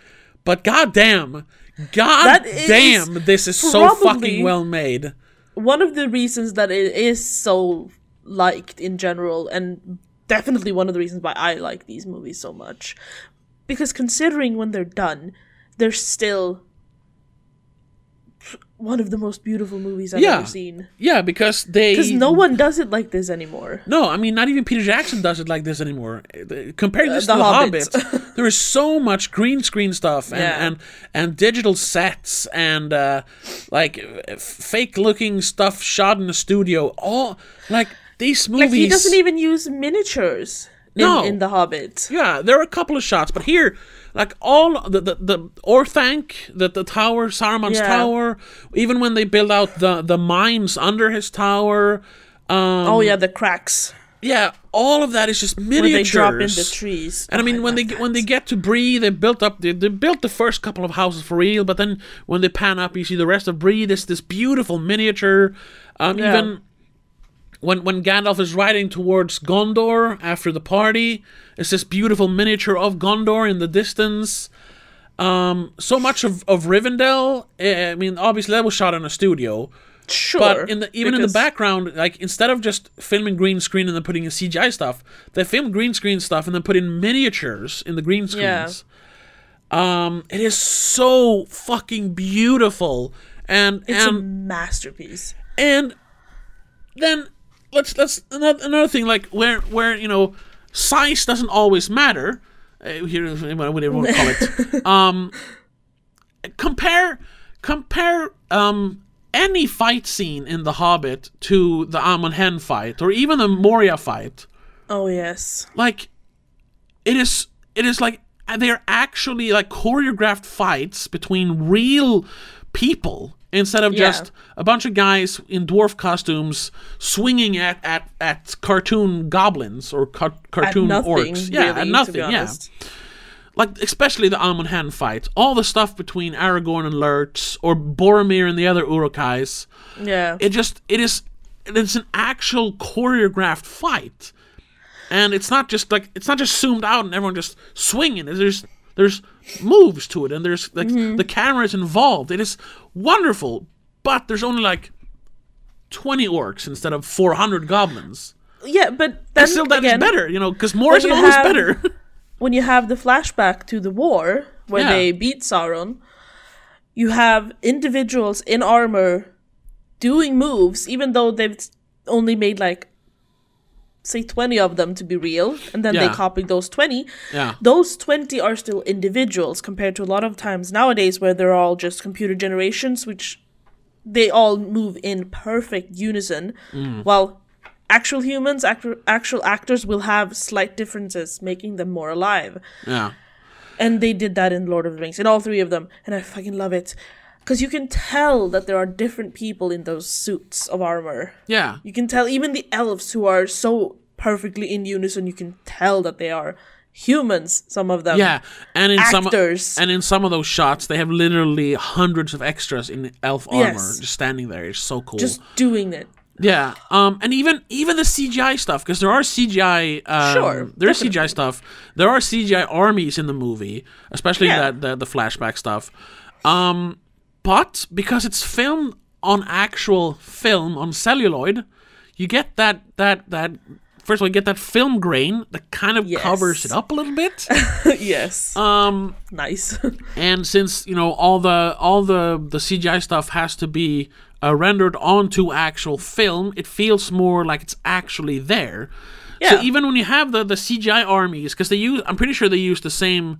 but goddamn, god That is damn, this is so fucking well made. One of the reasons that it is so liked in general and definitely one of the reasons why I like these movies so much because considering when they're done they're still one of the most beautiful movies I've Yeah. ever seen Yeah, because they because no one does it like this anymore No, I mean not even Peter Jackson does it like this anymore. Uh, Compared this the to The Hobbit. Hobbit, there is so much green screen stuff and Yeah. and, and digital sets and uh, like uh, fake looking stuff shot in the studio. All like these movies. like he doesn't even use miniatures in, No. in The Hobbit Yeah, there are a couple of shots, but here, like all the the, the Orthanc, the the tower, Saruman's Yeah. tower, even when they build out the the mines under his tower. Um, oh yeah the cracks yeah, all of that is just miniatures. they drop in the trees. And I mean, Oh, when they get, when they get to Bree, they built up they, they built the first couple of houses for real, but then when they pan up, you see the rest of Bree. This this beautiful miniature. Um, Yeah. Even when when Gandalf is riding towards Gondor after the party, it's this beautiful miniature of Gondor in the distance. Um, so much of of Rivendell. eh, I mean, obviously that was shot in a studio. sure, But in the even in the background, like instead of just filming green screen and then putting in CGI stuff, they film green screen stuff and then put in miniatures in the green Yeah. screens. Um, it is so fucking beautiful, and it's a and masterpiece. and then let's let's another, another thing like where where you know size doesn't always matter. Uh, here, whatever you want to call it. um, compare compare um any fight scene in The Hobbit to the Amon Hen fight or even the Moria fight. Oh yes, Like, it is it is like they're actually like choreographed fights between real people instead of Yeah. just a bunch of guys in dwarf costumes swinging at at, at cartoon goblins or At cartoon nothing, orcs. Yeah, really, nothing. Yeah like especially the Amon Hen fight, all the stuff between Aragorn and Lurtz or Boromir and the other Uruk-hais, Yeah, it just it is it's an actual choreographed fight, and it's not just like it's not just zoomed out and everyone just swinging. There's there's moves to it and there's like Mm-hmm. the camera is involved. It is wonderful, but there's only like twenty orcs instead of four hundred goblins. yeah, but And still, that is again, better, you know, because more is you always have- better. when you have the flashback to the war where Yeah. they beat Sauron, you have individuals in armor doing moves, even though they've only made like say 20 of them to be real, and then they Yeah. copied those 20. yeah, Those 20 are still individuals compared to a lot of times nowadays where they're all just computer generations, which they all move in perfect unison, Mm. while actual humans, actual actors will have slight differences, making them more alive. yeah. And they did that in Lord of the Rings, in all three of them, and I fucking love it. Because you can tell that there are different people in those suits of armor. Yeah, You can tell even the elves who are so perfectly in unison, you can tell that they are humans, some of them. Yeah, and in Actors. some and in some of those shots, they have literally hundreds of extras in elf armor Yes. just standing there. It's so cool. Just doing it. yeah, um, and even even the CGI stuff because there are CGI. Um, Sure, there is definitely. CGI stuff. There are CGI armies in the movie, especially Yeah. that the, the flashback stuff. Um, but because it's filmed on actual film on celluloid, you get that that that. First of all, you get that film grain that kind of Yes. covers it up a little bit. yes. um, nice. and since you know all the all the the CGI stuff has to be uh, rendered onto actual film, it feels more like it's actually there. Yeah. So even when you have the the CGI armies, because they use, I'm pretty sure they use the same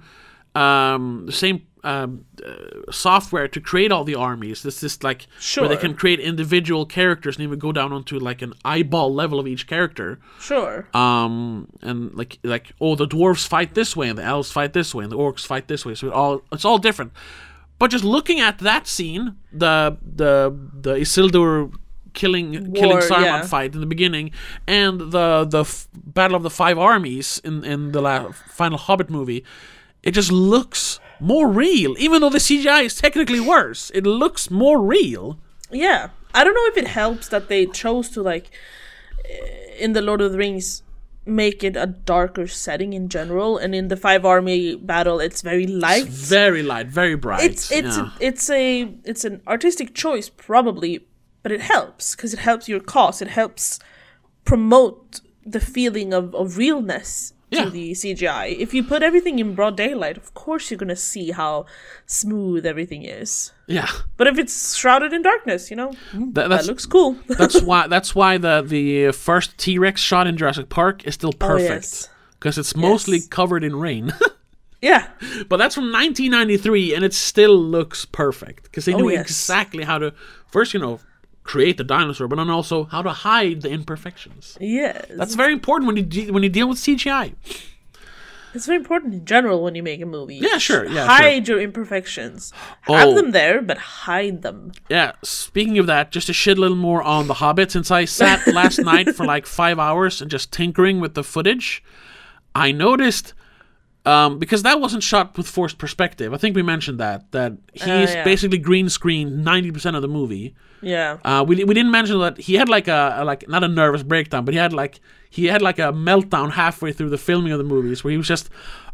um the same um, uh, software to create all the armies. This is like where they can create individual characters and even go down onto like an eyeball level of each character sure. um and like like oh the dwarves fight this way and the elves fight this way and the orcs fight this way so it all it's all different but just looking at that scene the the the Isildur killing killing War, Saruman yeah. fight in the beginning and the the f- battle of the five armies in in the la- final Hobbit movie it just looks more real even though the CGI is technically worse it looks more real Yeah. I don't know if it helps that they chose to like eh, in the Lord of the Rings make it a darker setting in general and in the five army battle it's very light. very light very bright It's it's yeah. it's a it's an artistic choice probably, but it helps because it helps your cause. It helps promote the feeling of, of realness Yeah. to the CGI. If you put everything in broad daylight, of course you're gonna see how smooth everything is. yeah But if it's shrouded in darkness, you know, hmm, That- that looks cool. that's why that's why the the uh, first T Rex shot in Jurassic Park is still perfect Oh, yes. because it's mostly Yes. covered in rain. yeah, but that's from 1993 and it still looks perfect because they Oh, knew yes. exactly how to first you know create the dinosaur, but then also how to hide the imperfections. yes. That's very important when you de- when you deal with CGI. It's very important in general when you make a movie. Yeah, sure, yeah, hide your imperfections. Have Oh. them there, but hide them. Yeah, speaking of that, just to shit a little more on The Hobbit, since I sat last night for like five hours and just tinkering with the footage, I noticed um, because that wasn't shot with forced perspective. I think we mentioned that that he's yeah. basically green screened ninety percent of the movie. Yeah. Uh, we we didn't mention that he had like a, a like not a nervous breakdown, but he had like he had like a meltdown halfway through the filming of the movies where he was just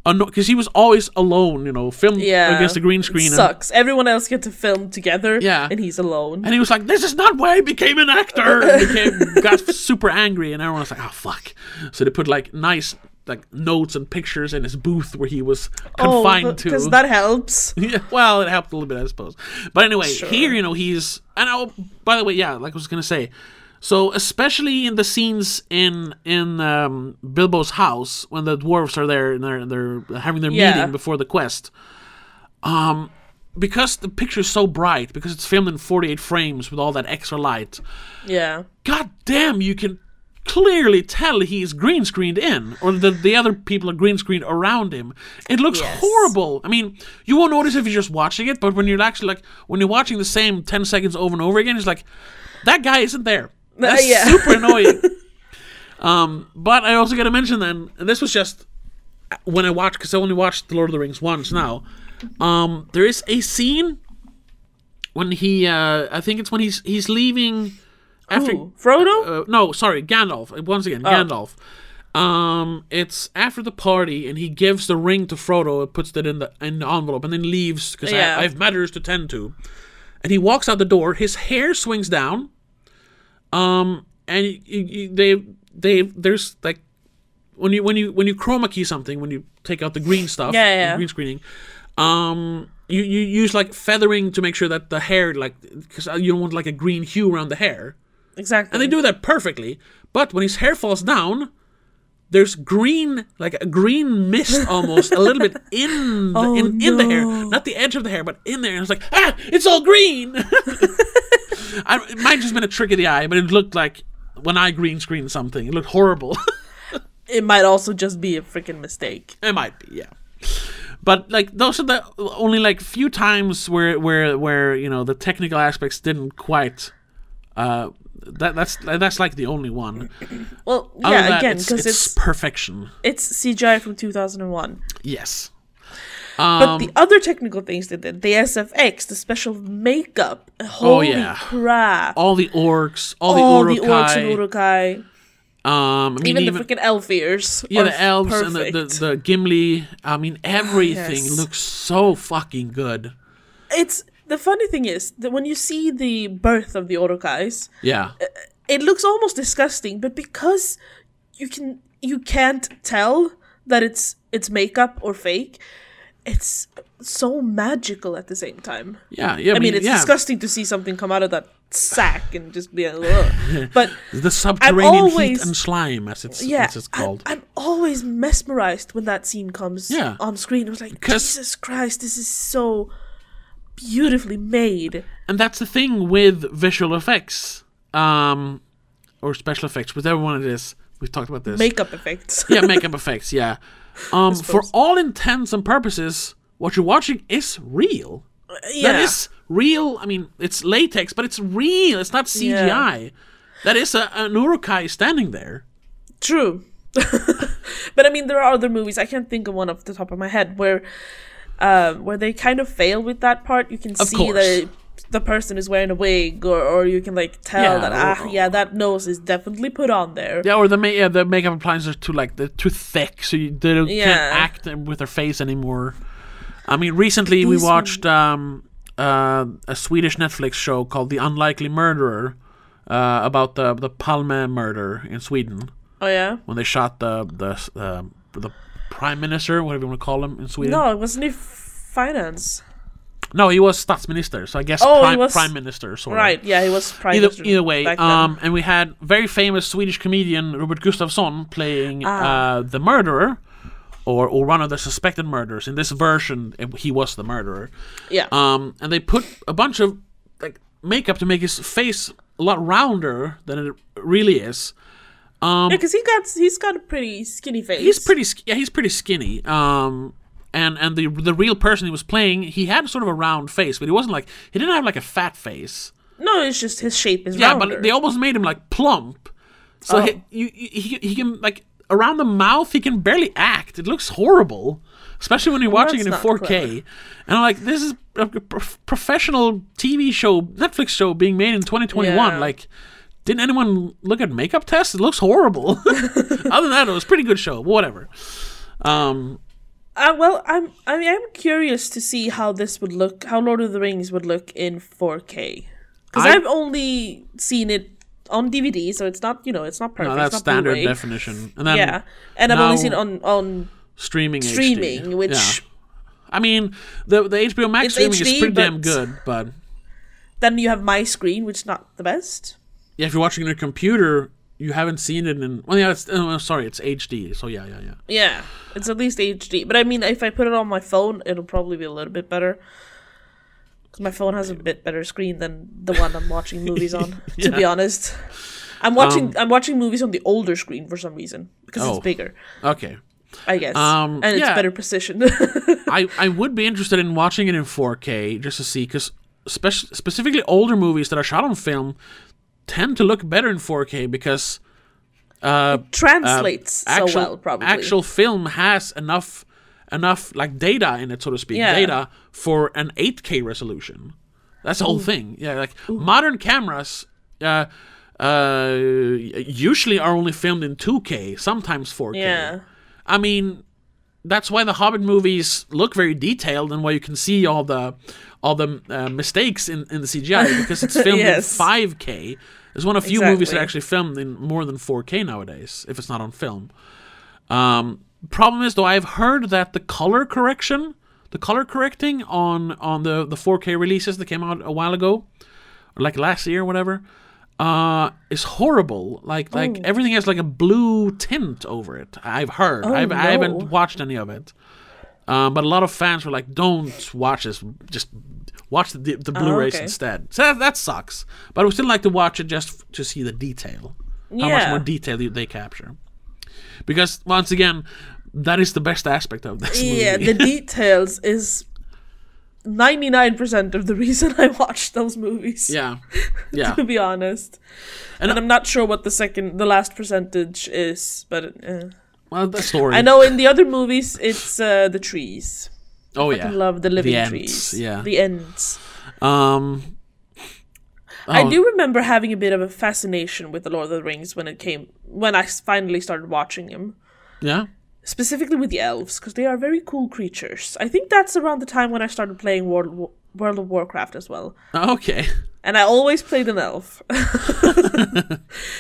because he was always alone, you know, filmed yeah. against the green screen. Sucks. Everyone else get to film together. Yeah. And he's alone. And he was like, "This is not why I became an actor." And became, got super angry, and everyone was like, "Oh fuck!" So they put like nice like notes and pictures in his booth where he was confined to. because Oh, that helps. yeah, well, it helped a little bit, I suppose. But anyway, Sure. here you know he's and oh, by the way, yeah, like I was gonna say. So especially in the scenes in in um, Bilbo's house when the dwarves are there and they're they're having their Yeah. meeting before the quest, um, because the picture is so bright because it's filmed in 48 frames with all that extra light. Yeah. God damn, you can clearly tell he's green screened in, or the the other people are green screened around him. It looks Yes. horrible. I mean, you won't notice if you're just watching it, but when you're actually like when you're watching the same 10 seconds over and over again, it's like that guy isn't there. That's yeah. super annoying. um, but I also got to mention then, and this was just when I watched because I only watched The Lord of the Rings once now. Um, there is a scene when he, uh, I think it's when he's he's leaving after Ooh, Frodo? uh, no, sorry, Gandalf. Once again, Gandalf. Um, it's after the party, and he gives the ring to Frodo, and puts it in the in the envelope, and then leaves because Yeah. I, I have matters to tend to. And he walks out the door. His hair swings down. Um, and y y y- they they there's like when you when you when you chroma key something when you take out the green stuff, Yeah, yeah. green screening. Um, you you use like feathering to make sure that the hair like because you don't want like a green hue around the hair. Exactly. And they do that perfectly. But when his hair falls down, there's green, like a green mist almost, a little bit in the, Oh, in, in the hair, not the edge of the hair, but in there. And it's like, ah, it's all green. I, it might just been a trick of the eye, but it looked like when I green screened something, it looked horrible. It might also just be a freaking mistake. It might be, yeah. But like those are the only like few times where where where you know the technical aspects didn't quite. Uh, that that's that's like the only one. Well, yeah, that, again, because it's, it's, perfection. it's CGI from 2001. Yes. But Um, the other technical things they did, the SFX, the special makeup, holy Oh, yeah. crap. all the orcs, all, All the the orcs and Uruk-hai, Uruk-hai, um, I mean, even, even, the freaking elf ears. yeah, the elves and the, the the Gimli. I mean, everything Yes. looks so fucking good. It's the funny thing is that when you see the birth of the Uruk-hais, Yeah, uh, it looks almost disgusting, but because you can you can't tell that it's it's makeup or fake, it's so magical at the same time. yeah, yeah. I mean, it's yeah. disgusting to see something come out of that sack and just be like, Ugh. but The subterranean heat and slime, as it's yeah, as it's I'm, called. I'm always mesmerized when that scene comes Yeah. on screen. I was like, Jesus Christ, this is so beautifully made. and that's the thing with visual effects, um, or special effects, whatever one it is. We've talked about this. Makeup effects. yeah, makeup effects. Yeah. Um, for all intents and purposes, what you're watching is real. yeah. That is real. I mean, it's latex, but it's real. It's not CGI. That is a, an Uruk-hai standing there. True. but I mean, there are other movies. I can't think of one off the top of my head where, uh, where they kind of fail with that part. You can see course. that the person is wearing a wig, or, or you can like tell Yeah, that or- ah, yeah, that nose is definitely put on there. Yeah, or the ma- yeah, the makeup appliances are too like they're too thick, so you, they don't, Yeah. can't act with their face anymore. I mean, recently we watched um, uh, a Swedish Netflix show called The Unlikely Murderer uh, about the the Palme murder in Sweden Oh yeah. when they shot the the uh, the prime minister, whatever you want to call him in Sweden. No, it wasn't it finance? No, he was statsminister, so I guess Oh, prime, was- prime minister, sort of. Right. Yeah, he was prime Either, minister either way, um, and we had very famous Swedish comedian Robert Gustafsson playing Ah. uh, the murderer, or or one of the suspected murderers. In this version, he was the murderer. yeah. Um, and they put a bunch of like makeup to make his face a lot rounder than it really is. Um, Yeah, because he got he's got a pretty skinny face. he's pretty yeah he's pretty skinny um and and the the real person he was playing he had sort of a round face but he wasn't like he didn't have like a fat face No, it's just his shape is yeah rounder. but they almost made him like plump so Oh. he, you, you- he he can like around the mouth he can barely act it looks horrible especially when you're watching it in 4k clever. and i'm like this is a professional tv show netflix show being made in 2021 Yeah. like didn't anyone look at makeup tests? It looks horrible. Other than that, it was a pretty good show. Whatever. Um, Uh, well, I'm I mean I'm curious to see how this would look, how Lord of the Rings would look in 4K, because I've only seen it on DVD, so it's not you know it's not perfect. no, it's that's not standard Blu-ray. definition. And then Yeah, and I've only seen it on on streaming. HD. streaming, which Yeah. I mean, the the HBO Max streaming is pretty damn good, but then you have my screen, which is not the best. Yeah, if you're watching on your computer, you haven't seen it in. Well, yeah, it's, oh, sorry, it's HD. So yeah, yeah, yeah. Yeah, it's at least HD. But I mean, if I put it on my phone, it'll probably be a little bit better. Because my phone has a bit better screen than the one I'm watching movies on. To be honest, I'm watching I'm watching movies on the older screen for some reason because Oh. it's bigger. Okay. I guess, Um, and it's better precision. I, I would be interested in watching it in 4K just to see, because spec- specifically older movies that are shot on film tend to look better in 4K because uh, Translates actual, so well, probably. actual film has enough enough like data in it, so to speak, Yeah. data for an 8K resolution. That's the whole thing. Yeah, like modern cameras. Uh, uh, usually are only filmed in 2K, sometimes 4K. Yeah. I mean, that's why the Hobbit movies look very detailed and why you can see all the all the uh, mistakes in, in the CGI because it's filmed Yes. in 5K. There's one of few movies that actually filmed in more than 4K nowadays, if it's not on film. Um, problem is though, I've heard that the color correction, the color correcting on on the the 4K releases that came out a while ago, or like last year or whatever, uh, is horrible. Like like everything has like a blue tint over it. I've heard. I've, I haven't watched any of it. Um, but a lot of fans were like, "Don't watch this. Just watch the the Blu-rays okay. instead." So that, that sucks. But I would still like to watch it just f- to see the detail, yeah. how much more detail they- they capture. Because once again, that is the best aspect of this Yeah, movie. the details is ninety nine percent of the reason I watched those movies. yeah, yeah. to be honest. And- And, I'm not sure what the second, the last percentage is, but uh, Well, the story. I know in the other movies it's uh, the trees. Oh I yeah. love the living Ents, trees. yeah. the Ents. Um. I oh, do remember having a bit of a fascination with the Lord of the Rings when it came when I finally started watching him. Yeah. Specifically with the elves, because they are very cool creatures. I think that's around the time when I started playing World World of Warcraft as well. Okay. And I always played an elf.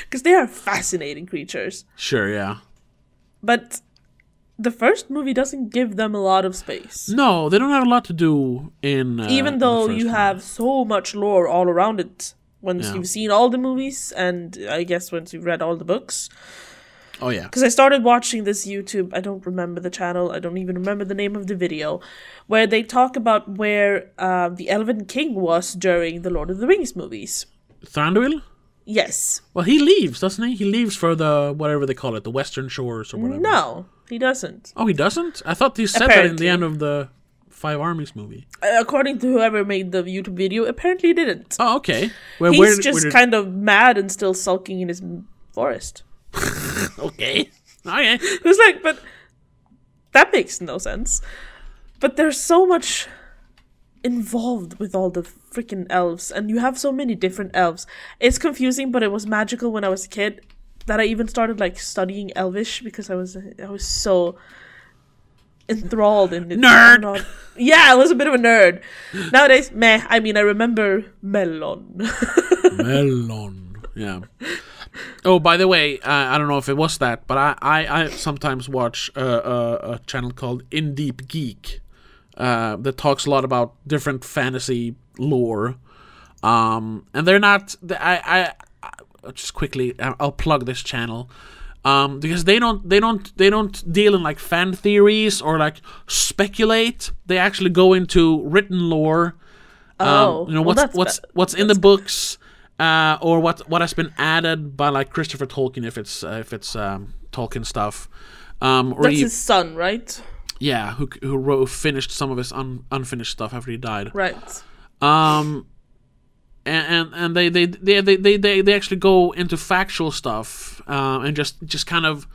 Because they are fascinating creatures. Sure. Yeah. But the first movie doesn't give them a lot of space. No, they don't have a lot to do in. Uh, Even in though first you one. have so much lore all around it once Yeah. you've seen all the movies and I guess once you've read all the books. Oh yeah. Because I started watching this YouTube, I don't remember the channel, I don't even remember the name of the video, where they talk about where uh, the Elven King was during the Lord of the Rings movies. Thranduil. Yes. Well, he leaves, doesn't he? He leaves for the whatever they call it, the Western Shores or whatever. No, he doesn't. Oh, he doesn't. I thought he said that in the end of the Five Armies movie. Uh, According to whoever made the YouTube video, apparently he didn't. Oh, okay. Well, He's where, just where did- kind of mad and still sulking in his forest. okay. Okay. It was like, but that makes no sense. But there's so much involved with all the freaking elves, and you have so many different elves. It's confusing, but it was magical when I was a kid that I even started like studying Elvish because I was I was so enthralled in it. Nerd! Not- Yeah, I was a bit of a nerd. Nowadays, meh. I mean, I remember Melon. Melon. Yeah. Oh, by the way, uh, I don't know if it was that, but I, I, I sometimes watch uh, a, a channel called In Deep Geek uh, that talks a lot about different fantasy lore. Um, and they're not. I, I, I just quickly, I- I'll plug this channel. Um, because they don't, they don't, they don't deal in like fan theories or like speculate. They actually go into written lore. Um, Oh, you know well, what's that's what's what's in the books uh, or what what has been added by like Christopher Tolkien if it's uh, if it's um, Tolkien stuff. Um, or That's he- his son, right? yeah, who who wrote, finished some of his un, unfinished stuff after he died. Right. Um, and and, and they, they, they, they, they, they, they actually go into factual stuff uh, and just just kind of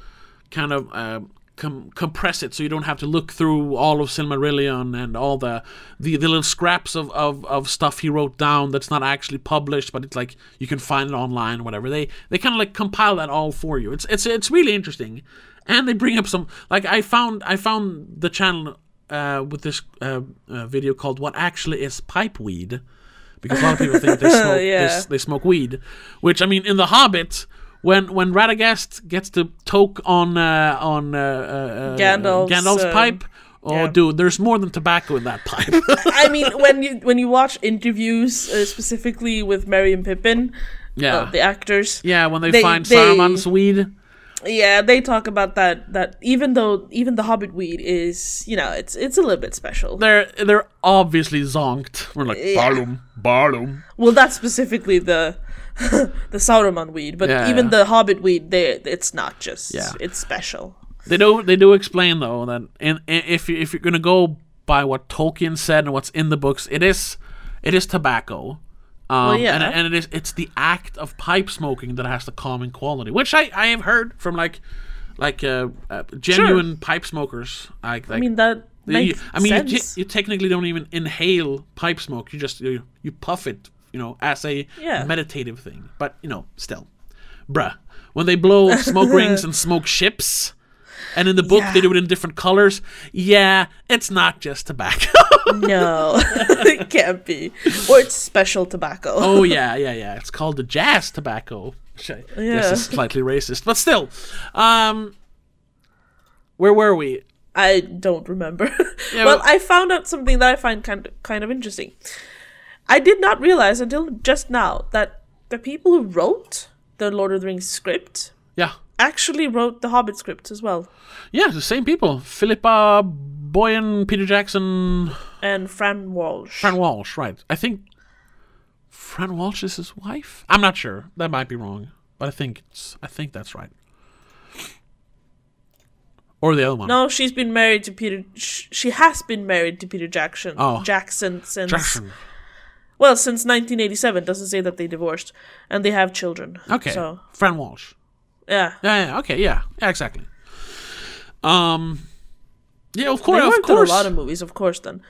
kind of uh, com- compress it so you don't have to look through all of Silmarillion and all the the, the little scraps of, of, of stuff he wrote down that's not actually published but it's like you can find it online or whatever they they kind of like compile that all for you it's it's it's really interesting and they bring up some like I found I found the channel uh, with this uh, uh, video called "What Actually Is Pipe Weed," because a lot of people think they smoke Yeah. they, they smoke weed. Which I mean, in The Hobbit, when when Radagast gets to toke on uh, on uh, uh, uh, Gandalf's, Gandalf's um, pipe, oh yeah. dude, there's more than tobacco in that pipe. I mean, when you when you watch interviews uh, specifically with Merry and Pippin, yeah, uh, the actors, yeah. When they, they- find they- Saruman's weed, yeah, they talk about that. That even though even the Hobbit weed is, you know, it's it's a little bit special. they're they're obviously zonked. We're like Yeah. Barlum, Barlum. Well, that's specifically the the Sauron weed, but Yeah, even yeah. the Hobbit weed, they it's not just. Yeah. It's special. They do they do explain though that if you, if you're gonna go by what Tolkien said and what's in the books, it is it is tobacco. Um, Well, yeah. and, and it is it's the act of pipe smoking that has the calming quality, which I, I have heard from like like uh, uh, genuine pipe smokers. Like, like I mean that you- I mean, you, you technically don't even inhale pipe smoke. You just you, you puff it, you know, as a Yeah. meditative thing. But you know, still, bruh, when they blow smoke rings and smoke ships, and in the book they do it in different colors. Yeah, it's not just tobacco. no, it can't be. Or it's special tobacco. oh yeah, yeah, yeah. It's called the jazz tobacco. Which I guess is slightly racist, but still. Um, where were we? I don't remember. Yeah, well, well- I found out something that I find kind of, kind of interesting. I did not realize until just now that the people who wrote the Lord of the Rings script Yeah, actually wrote the Hobbit script as well. yeah, the same people. Philippa Boyens, Peter Jackson, And Fran Walsh. Fran Walsh, right? I think Fran Walsh is his wife. I'm not sure. That might be wrong, but I think it's. I think that's right. Or the other one. no, she's been married to Peter. She has been married to Peter Jackson. Oh. Jackson since Jackson. Well since 1987. Doesn't say that they divorced, and they have children. Okay. So Fran Walsh. yeah, Yeah, yeah. Okay. Yeah. Yeah. Exactly. Um. Yeah. Of course. they Of course. a lot of movies, of course. Then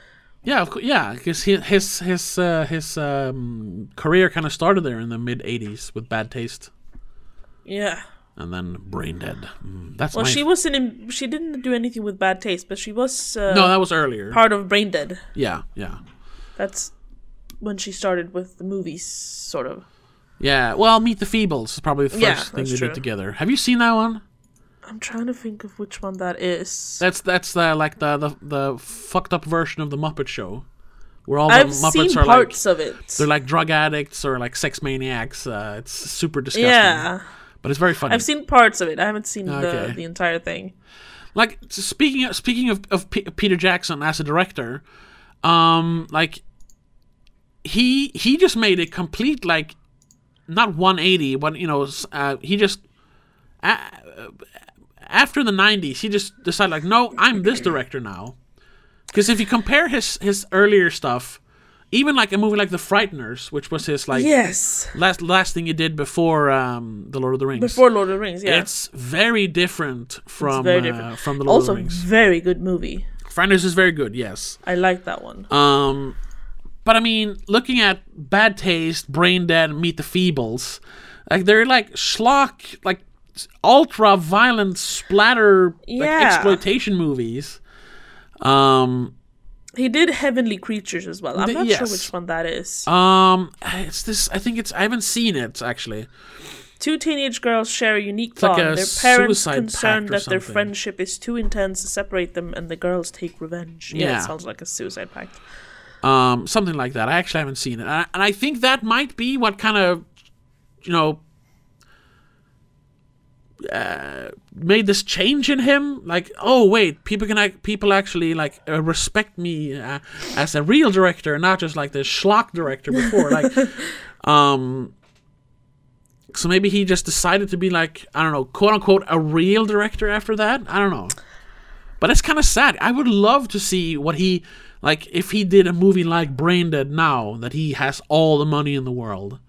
yeah. Of, cou- yeah. Because his his his uh, his um, career kind of started there in the mid '80s with Bad Taste, yeah. and then Brain Dead. Mm, that's Well, my she wasn't in. She didn't do anything with bad taste, but she was uh, no. That was earlier. part of Brain Dead. yeah. Yeah. That's when she started with the movies, sort of. Yeah, well, Meet the Feebles is probably the first Yeah, thing they true. did together. Have you seen that one? I'm trying to think of which one that is. That's that's the like the the, the fucked up version of the Muppet Show, where all the I've Muppets seen are parts like of it. they're like drug addicts or like sex maniacs. Uh, it's super disgusting. yeah, but it's very funny. I've seen parts of it. I haven't seen Okay. the the entire thing. like speaking of, speaking of of P- Peter Jackson as a director, um, like he he just made a complete like not 180, but you know, uh, he just a- after the 90s, he just decided like, no, I'm this director now. Because if you compare his his earlier stuff, even like a movie like The Frighteners, which was his like Yes, last last thing he did before um, the Lord of the Rings, before Lord of the Rings. Yeah, it's very different from very uh, from the Lord also of the Rings. very good movie. Frighteners is very good, yes. I like that one. Um, but I mean, looking at Bad Taste, Brain Dead, Meet the Feebles, like they're like schlock, like ultra violent splatter, like Yeah. exploitation movies. Um, He did Heavenly Creatures as well. I'm The- not sure which one that is. um, it's this. I think it's. I haven't seen it actually. Two teenage girls share a unique like bond. a Their parents concerned that their friendship is too intense to separate them, and the girls take revenge. Yeah, Yeah. it sounds like a suicide pact. Um, something like that. I actually haven't seen it, and I, and I think that might be what kind of, you know, uh, made this change in him. Like, oh wait, people can people actually like uh, respect me uh, as a real director, not just like the schlock director before. like, um, So maybe he just decided to be like I don't know, quote unquote, a real director after that. I don't know. But it's kind of sad. I would love to see what he like if he did a movie like Brain Dead now that he has all the money in the world.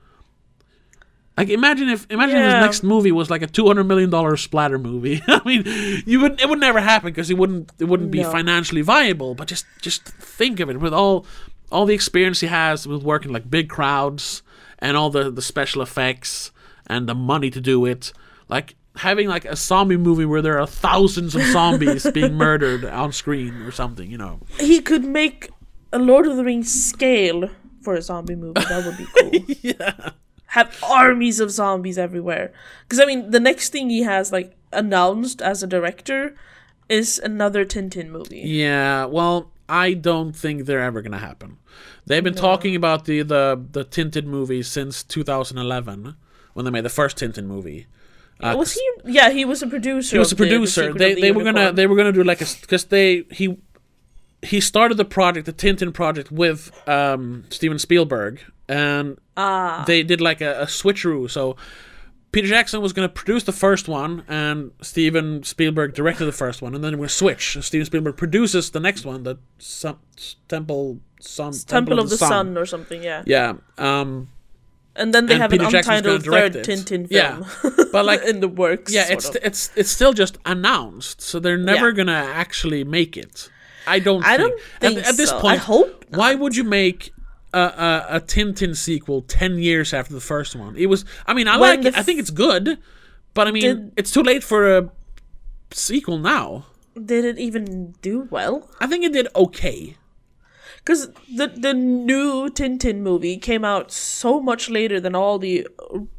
Like imagine if imagine if his next movie was like a two hundred million dollar splatter movie. I mean, you would it would never happen because it wouldn't it wouldn't be No. financially viable. But just just think of it with all all the experience he has with working like big crowds and all the the special effects and the money to do it. Like having like a zombie movie where there are thousands of zombies being murdered on screen or something. You know. He could make a Lord of the Rings scale for a zombie movie. That would be cool. yeah. Have armies of zombies everywhere. Because I mean, the next thing he has like announced as a director is another Tintin movie. Yeah, well, I don't think they're ever gonna happen. They've been talking about the the the Tintin movie since 2011 when they made the first Tintin movie. Uh, was he? Yeah, he was a producer. he was a of the- the producer. They the they were gonna they were gonna do like a because they he he started the project the Tintin project with um Steven Spielberg and ah they did like a, a switcheroo. So Peter Jackson was going to produce the first one, and Steven Spielberg directed the first one, and then we're switch. Steven Spielberg produces the next one, the Sun, Temple Sun, Temple of the Sun. or something. Yeah. Yeah, um, And then they And have Peter an Jackson's untitled third it. Tintin film. Yeah. But, like- in the works. yeah. sort It's it's it's still just announced, so they're never Yeah. gonna actually make it. I don't. I think. don't think at, at this so. I point. hope Why would you make? A, a, a Tintin sequel ten years after the first one. It was. I mean, I When like the it. I think it's good, but I mean, Did- it's too late for a sequel now. Did it even do well? I think it did okay. Because the the new Tintin movie came out so much later than all the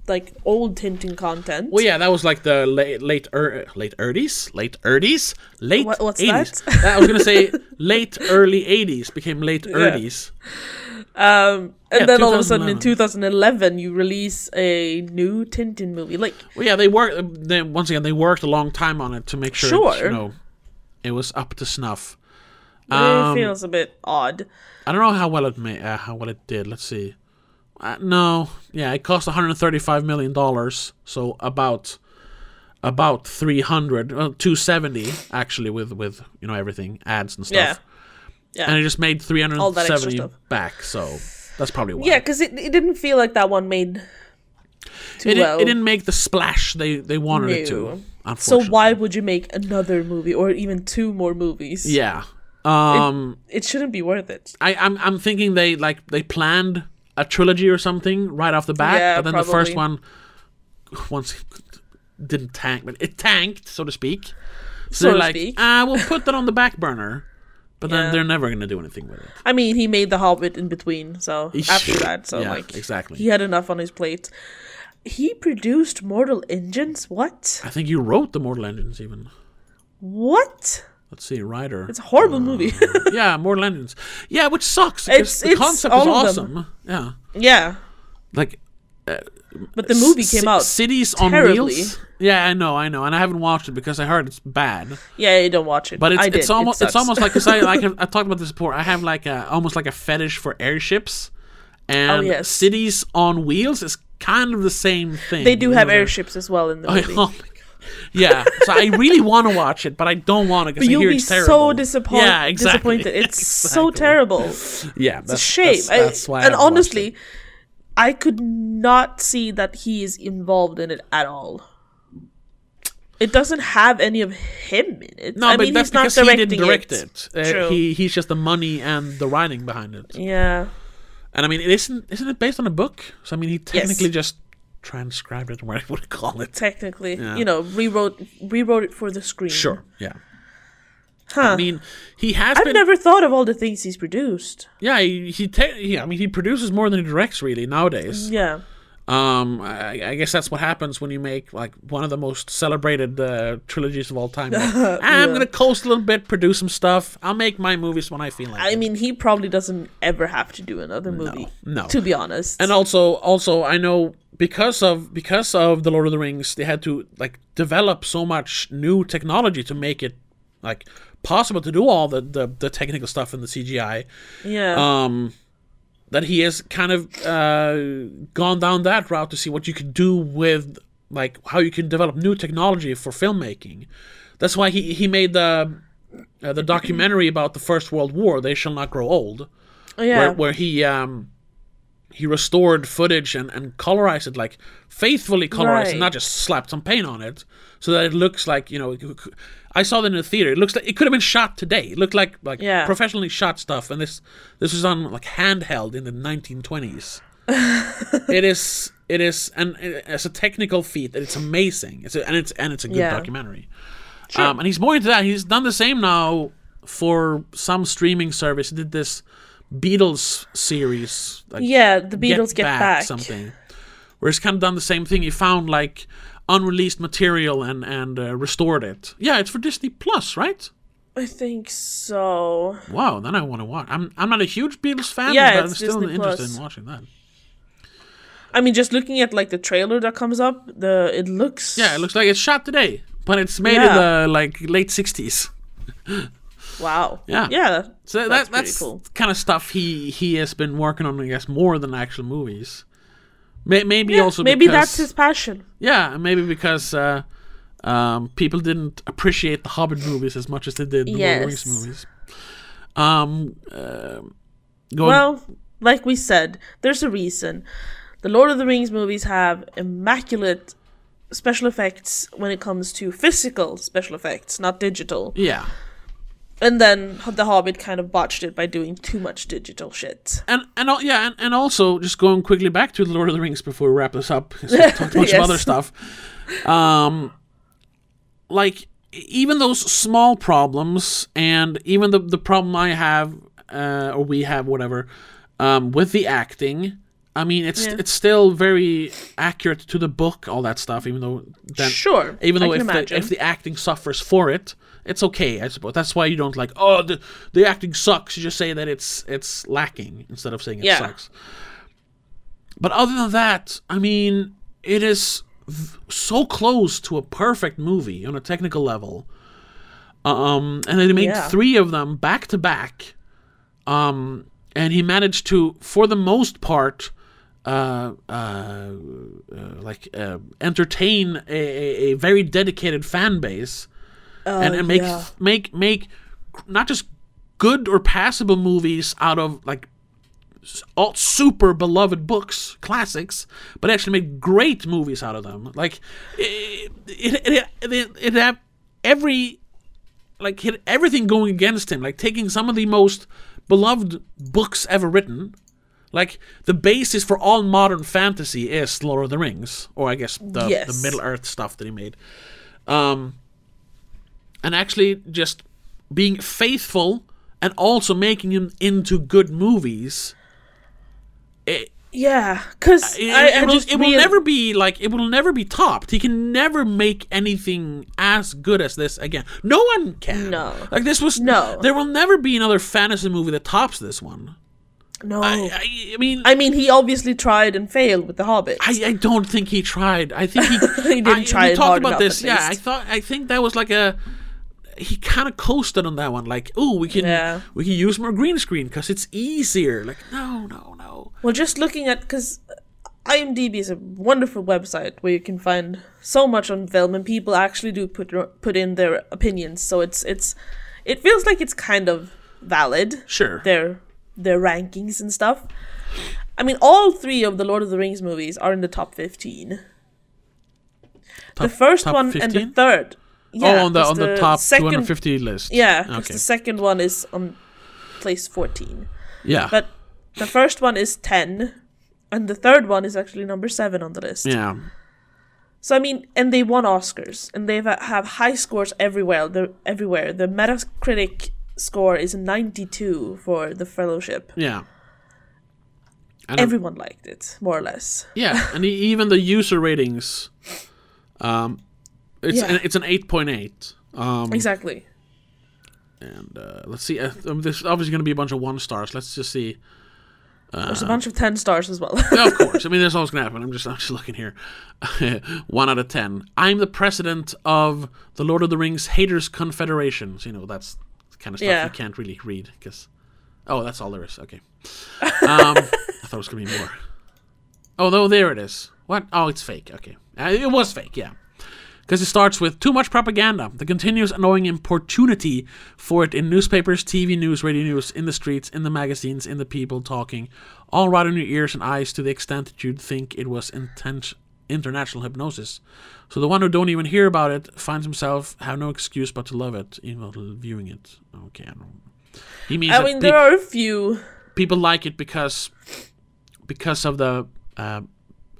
like old Tintin content. Well, yeah, that was like the late late er, late thirties, late thirties, late What- what's 80s. that? I was gonna say late early eighties became late thirties. Um, and Yeah, then all of a sudden in 2011 2011. you release a new Tintin movie. Like Well, yeah, they worked. They, once again, they worked a long time on it to make sure, it, Sure. you know, it was up to snuff. It Um, feels a bit odd. I don't know how well it made, uh, how well it did. Let's see. Uh, no, yeah, it cost 135 million dollars, so about about 300, well, 270 actually with with you know everything ads and stuff. Yeah. Yeah. And it just made All that extra 370 back, so that's probably why. Yeah, because it, it didn't feel like that one made too it, well. it didn't make the splash they they wanted it to. so why would you make another movie or even two more movies? Yeah. Um. It shouldn't be worth it. I, I'm I'm thinking they like they planned a trilogy or something right off the bat, Yeah, but then the first one once didn't tank, but it tanked, so to speak. So, So they're like, speak. ah, we'll put that on the back burner, but then Yeah. they're never gonna do anything with it. I mean, he made The Hobbit in between, so after that, so yeah, like exactly. he had enough on his plate. He produced Mortal Engines. What? I think you wrote the Mortal Engines even. What? Let's see, writer. It's a horrible movie. Uh, yeah, Mortal Engines. Yeah, which sucks. It's- the it's concept is awesome. Yeah, yeah, like uh, but the movie came out. Cities on. Wheels. Yeah, I know, I know, and I haven't watched it because I heard it's bad. Yeah, you don't watch it. But it's it's almost it it's almost like because I like I talked about this before. I have like a almost like a fetish for airships, oh, and Oh, yes. cities on wheels is kind of the same thing. they do have airships as well in the Oh, movie. oh my god. Yeah, so I really want to watch it, but I don't want to because you'll hear be it's terrible. so disappointed. Yeah, exactly. disappointed. It's so terrible. Yeah, It's that's, a shame. That's, that's why. I and honestly, it. I could not see that he is involved in it at all. It doesn't have any of him in it. no, I but mean, that's he's not because he directing didn't direct it. it. Uh, he he's just the money and the writing behind it. Yeah. And I mean, it isn't isn't it based on a book? So I mean, he technically just transcribed it, whatever you would call it. Technically, Yeah. you know, rewrote rewrote it for the screen. Sure. Yeah. Huh. I mean, he has I've been. never thought of all the things he's produced. Yeah, he, he, te- he I mean, he produces more than he directs really nowadays. Yeah. Um, I, I guess that's what happens when you make like one of the most celebrated uh, trilogies of all time. Like, "Ah, I'm gonna coast a little bit, produce some stuff. I'll make my movies when I feel like. I it." mean, he probably doesn't ever have to do another movie. no. To be honest. and also, also, I know because of because of the Lord of the Rings, they had to like develop so much new technology to make it like possible to do all the the, the technical stuff in the CGI. yeah. Um, that he has kind of uh, gone down that route to see what you can do with like how you can develop new technology for filmmaking. That's why he he made the uh, the documentary about the First World War. They shall not grow old Oh, yeah. where, where he um he restored footage and, and colorized it like faithfully colorized Right. and not just slapped some paint on it so that it looks like you know i saw that in the theater. It looks like it could have been shot today. It looked like like Yeah. professionally shot stuff, and this this was on like handheld in the 1920s. it is it is and as a technical feat, it's amazing. It's a, and it's and it's a good Yeah. documentary. Um, and he's more into that. He's done the same now for some streaming service. He did this Beatles series, like yeah, the Beatles get, back. something, where he's kind of done the same thing. He found like unreleased material and and uh, restored it. Yeah, it's for Disney Plus, right? I think so. Wow, then I want to watch. I'm I'm not a huge Beatles fan, Yeah, but I'm still Disney interested Plus. in watching that. I mean, just looking at like the trailer that comes up, the it looks Yeah, it looks like it's shot today, but it's made in the like late '60s. wow. Yeah. yeah. So That's that, that's cool. kind of stuff he he has been working on, I guess, more than actual movies. May, maybe Yeah, also maybe because, that's his passion. yeah, maybe because uh, um, people didn't appreciate the Hobbit movies as much as they did the Lord of the Rings movies. Um, uh, Well, like we said, there's a reason. The Lord of the Rings movies have immaculate special effects when it comes to physical special effects, not digital. yeah, And then The Hobbit kind of botched it by doing too much digital shit. and and yeah, and, and also just going quickly back to the Lord of the Rings before we wrap this up. 'cause we talked a bunch Yes. of other stuff. Um, like even those small problems, and even the the problem I have, uh, or we have, whatever, um, with the acting. I mean, it's Yeah. it's still very accurate to the book, all that stuff. Even though then, sure. even though if the, if the acting suffers for it, it's okay, I suppose. That's why you don't like, oh, the the acting sucks. You just say that it's it's lacking instead of saying it Yeah. sucks. But other than that, I mean, it is v- so close to a perfect movie on a technical level. Um, and they made Yeah. three of them back to back. Um, and he managed to, for the most part, uh, uh, uh, like uh, entertain a, a, a very dedicated fan base, and, and make yeah. make make not just good or passable movies out of like all super beloved books, classics, but actually make great movies out of them. Like it, it, it, it, it had every like hit everything going against him, like taking some of the most beloved books ever written. Like the basis for all modern fantasy is Lord of the Rings, or I guess the, Yes. the Middle Earth stuff that he made. Um, and actually just being faithful and also making them into good movies. It, Yeah, because it, I, it I will, it will never be like it will never be topped. He can never make anything as good as this again. No one can. No. like this was No. There will never be another fantasy movie that tops this one. No, I, I, I, I mean, mean he obviously tried and failed with The Hobbit. I, I don't think he tried. I think he, He didn't I, try we talked about enough, this. Yeah, I thought I think that was like a he kind of coasted on that one. Like, oh, we can Yeah. we can use more green screen because it's easier. Like, no, no, no. Well, just looking at because IMDb is a wonderful website where you can find so much on film, and people actually do put put in their opinions. So it's it's it feels like it's kind of valid Sure. their their rankings and stuff. I mean, all three of the Lord of the Rings movies are in the top fifteen. the first top one and the third. Yeah, oh, on the on the, top second, 250 list. Yeah, Okay. the second one is on place fourteen. Yeah. But the first one is 10, and the third one is actually number 7 on the list. yeah. So I mean, and they won Oscars, and they have high scores everywhere. The everywhere. The Metacritic score is 92 for The Fellowship. Yeah. And Everyone liked it, more or less. yeah, and even the user ratings, um, it's Yeah. an, it's an 8.8. Um, Exactly. and uh, let's see. Uh, um, there's obviously going to be a bunch of one stars. Let's just see. There's a bunch of 10 stars as well. Yeah, of course. I mean, that's always going to happen. I'm just, I'm just looking here. One out of ten. I'm the president of the Lord of the Rings Haters Confederation. So, you know, that's kind of stuff Yeah. you can't really read because. Oh, that's all there is. Okay. Um, I thought it was gonna be more. Oh no, there it is. What? Oh, it's fake. Okay, uh, it was fake. Yeah, because it starts with too much propaganda. The continuous annoying importunity for it in newspapers, TV news, radio news, in the streets, in the magazines, in the people talking, all right in your ears and eyes to the extent that you'd think it was intense international hypnosis. So the one who don't even hear about it finds himself have no excuse but to love it, even while viewing it. Okay, I don't. He means I mean, there are a few. people like it because because of the uh,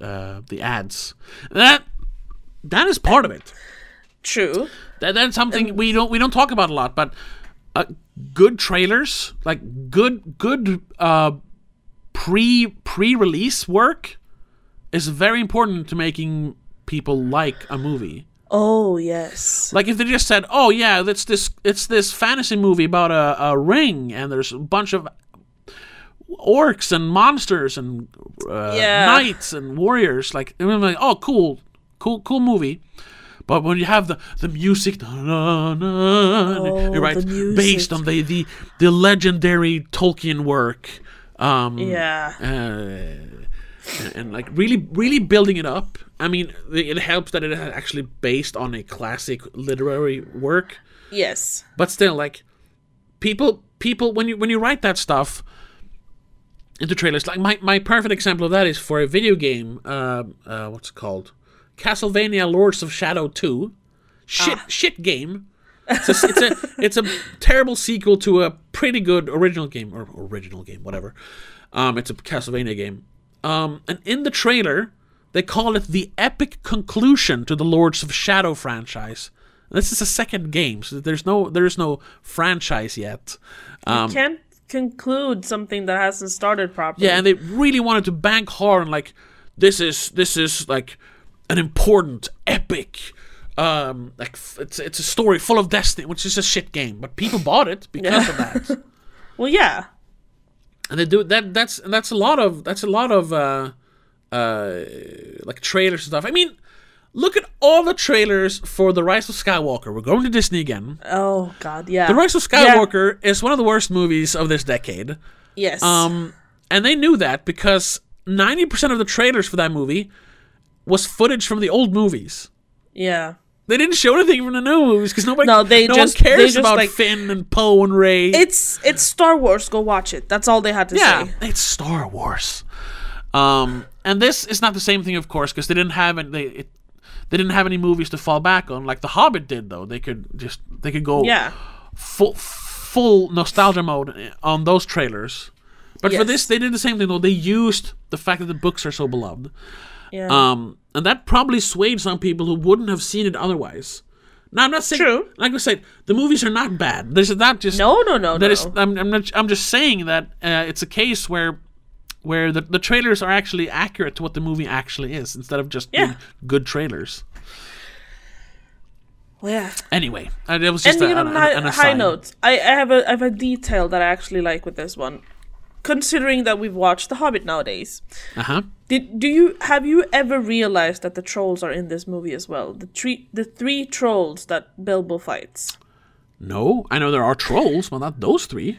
uh, the ads. That that is part of it. True. That, that's something we don't we don't talk about a lot, but uh, good trailers, like good good uh, pre pre release work, is very important to making people like a movie. Oh yes. Like if they just said, "Oh yeah, it's this it's this fantasy movie about a, a ring and there's a bunch of orcs and monsters and uh, Yeah. knights and warriors," like, like, "Oh, cool, cool, cool movie." But when you have the the music, Oh, right, based on the, the the legendary Tolkien work, um, Yeah. uh, and, and like really really building it up i mean it helps that it is actually based on a classic literary work Yes. but still like people people when you when you write that stuff into trailers like my, my perfect example of that is for a video game uh, uh what's it called castlevania lords of shadow 2 shit shit game. It's a, it's a it's a terrible sequel to a pretty good original game or original game whatever. Um it's a castlevania game. Um and in the trailer they call it the epic conclusion to the lords of shadow franchise. This is a second game so there's no there's no franchise yet. Um Can't conclude something that hasn't started properly. yeah, and they really wanted to bank hard on like this is this is like an important epic um like it's it's a story full of destiny, which is a shit game, but people bought it because of that. Well, yeah. And they do that that's and that's a lot of that's a lot of uh uh like trailers and stuff. I mean, look at all the trailers for The Rise of Skywalker. We're going to Disney again. Oh God, yeah. The Rise of Skywalker is one of the worst movies of this decade. Yes. Um, and they knew that because 90% of the trailers for that movie was footage from the old movies. yeah. They didn't show anything from the new movies because nobody, No, they no just- one cares just, about like- Finn and Poe and Rey. It's it's Star Wars. Go watch it. That's all they had to yeah, say. it's Star Wars. Um, and this is not the same thing, of course, because they didn't have it. They it, they didn't have any movies to fall back on, like The Hobbit did. Though they could just they could go Yeah. full full nostalgia mode on those trailers. But for this, they did the same thing though. They used the fact that the books are so beloved, Yeah. um, and that probably swayed some people who wouldn't have seen it otherwise. Now, I'm not saying, True. like I said, the movies are not bad. There's not just no, no, no, that no. is. I'm, I'm not. I'm just saying that uh, it's a case where where the, the trailers are actually accurate to what the movie actually is, instead of just being Yeah. good trailers. Well, yeah. Anyway, uh, it was just And a, you know, an, hi- an high aside. note. I, I have a I have a detail that I actually like with this one. Considering that we've watched The Hobbit nowadays, Uh huh. did do you have you ever realized that the trolls are in this movie as well? The three the three trolls that Bilbo fights. No, I know there are trolls, but not those three.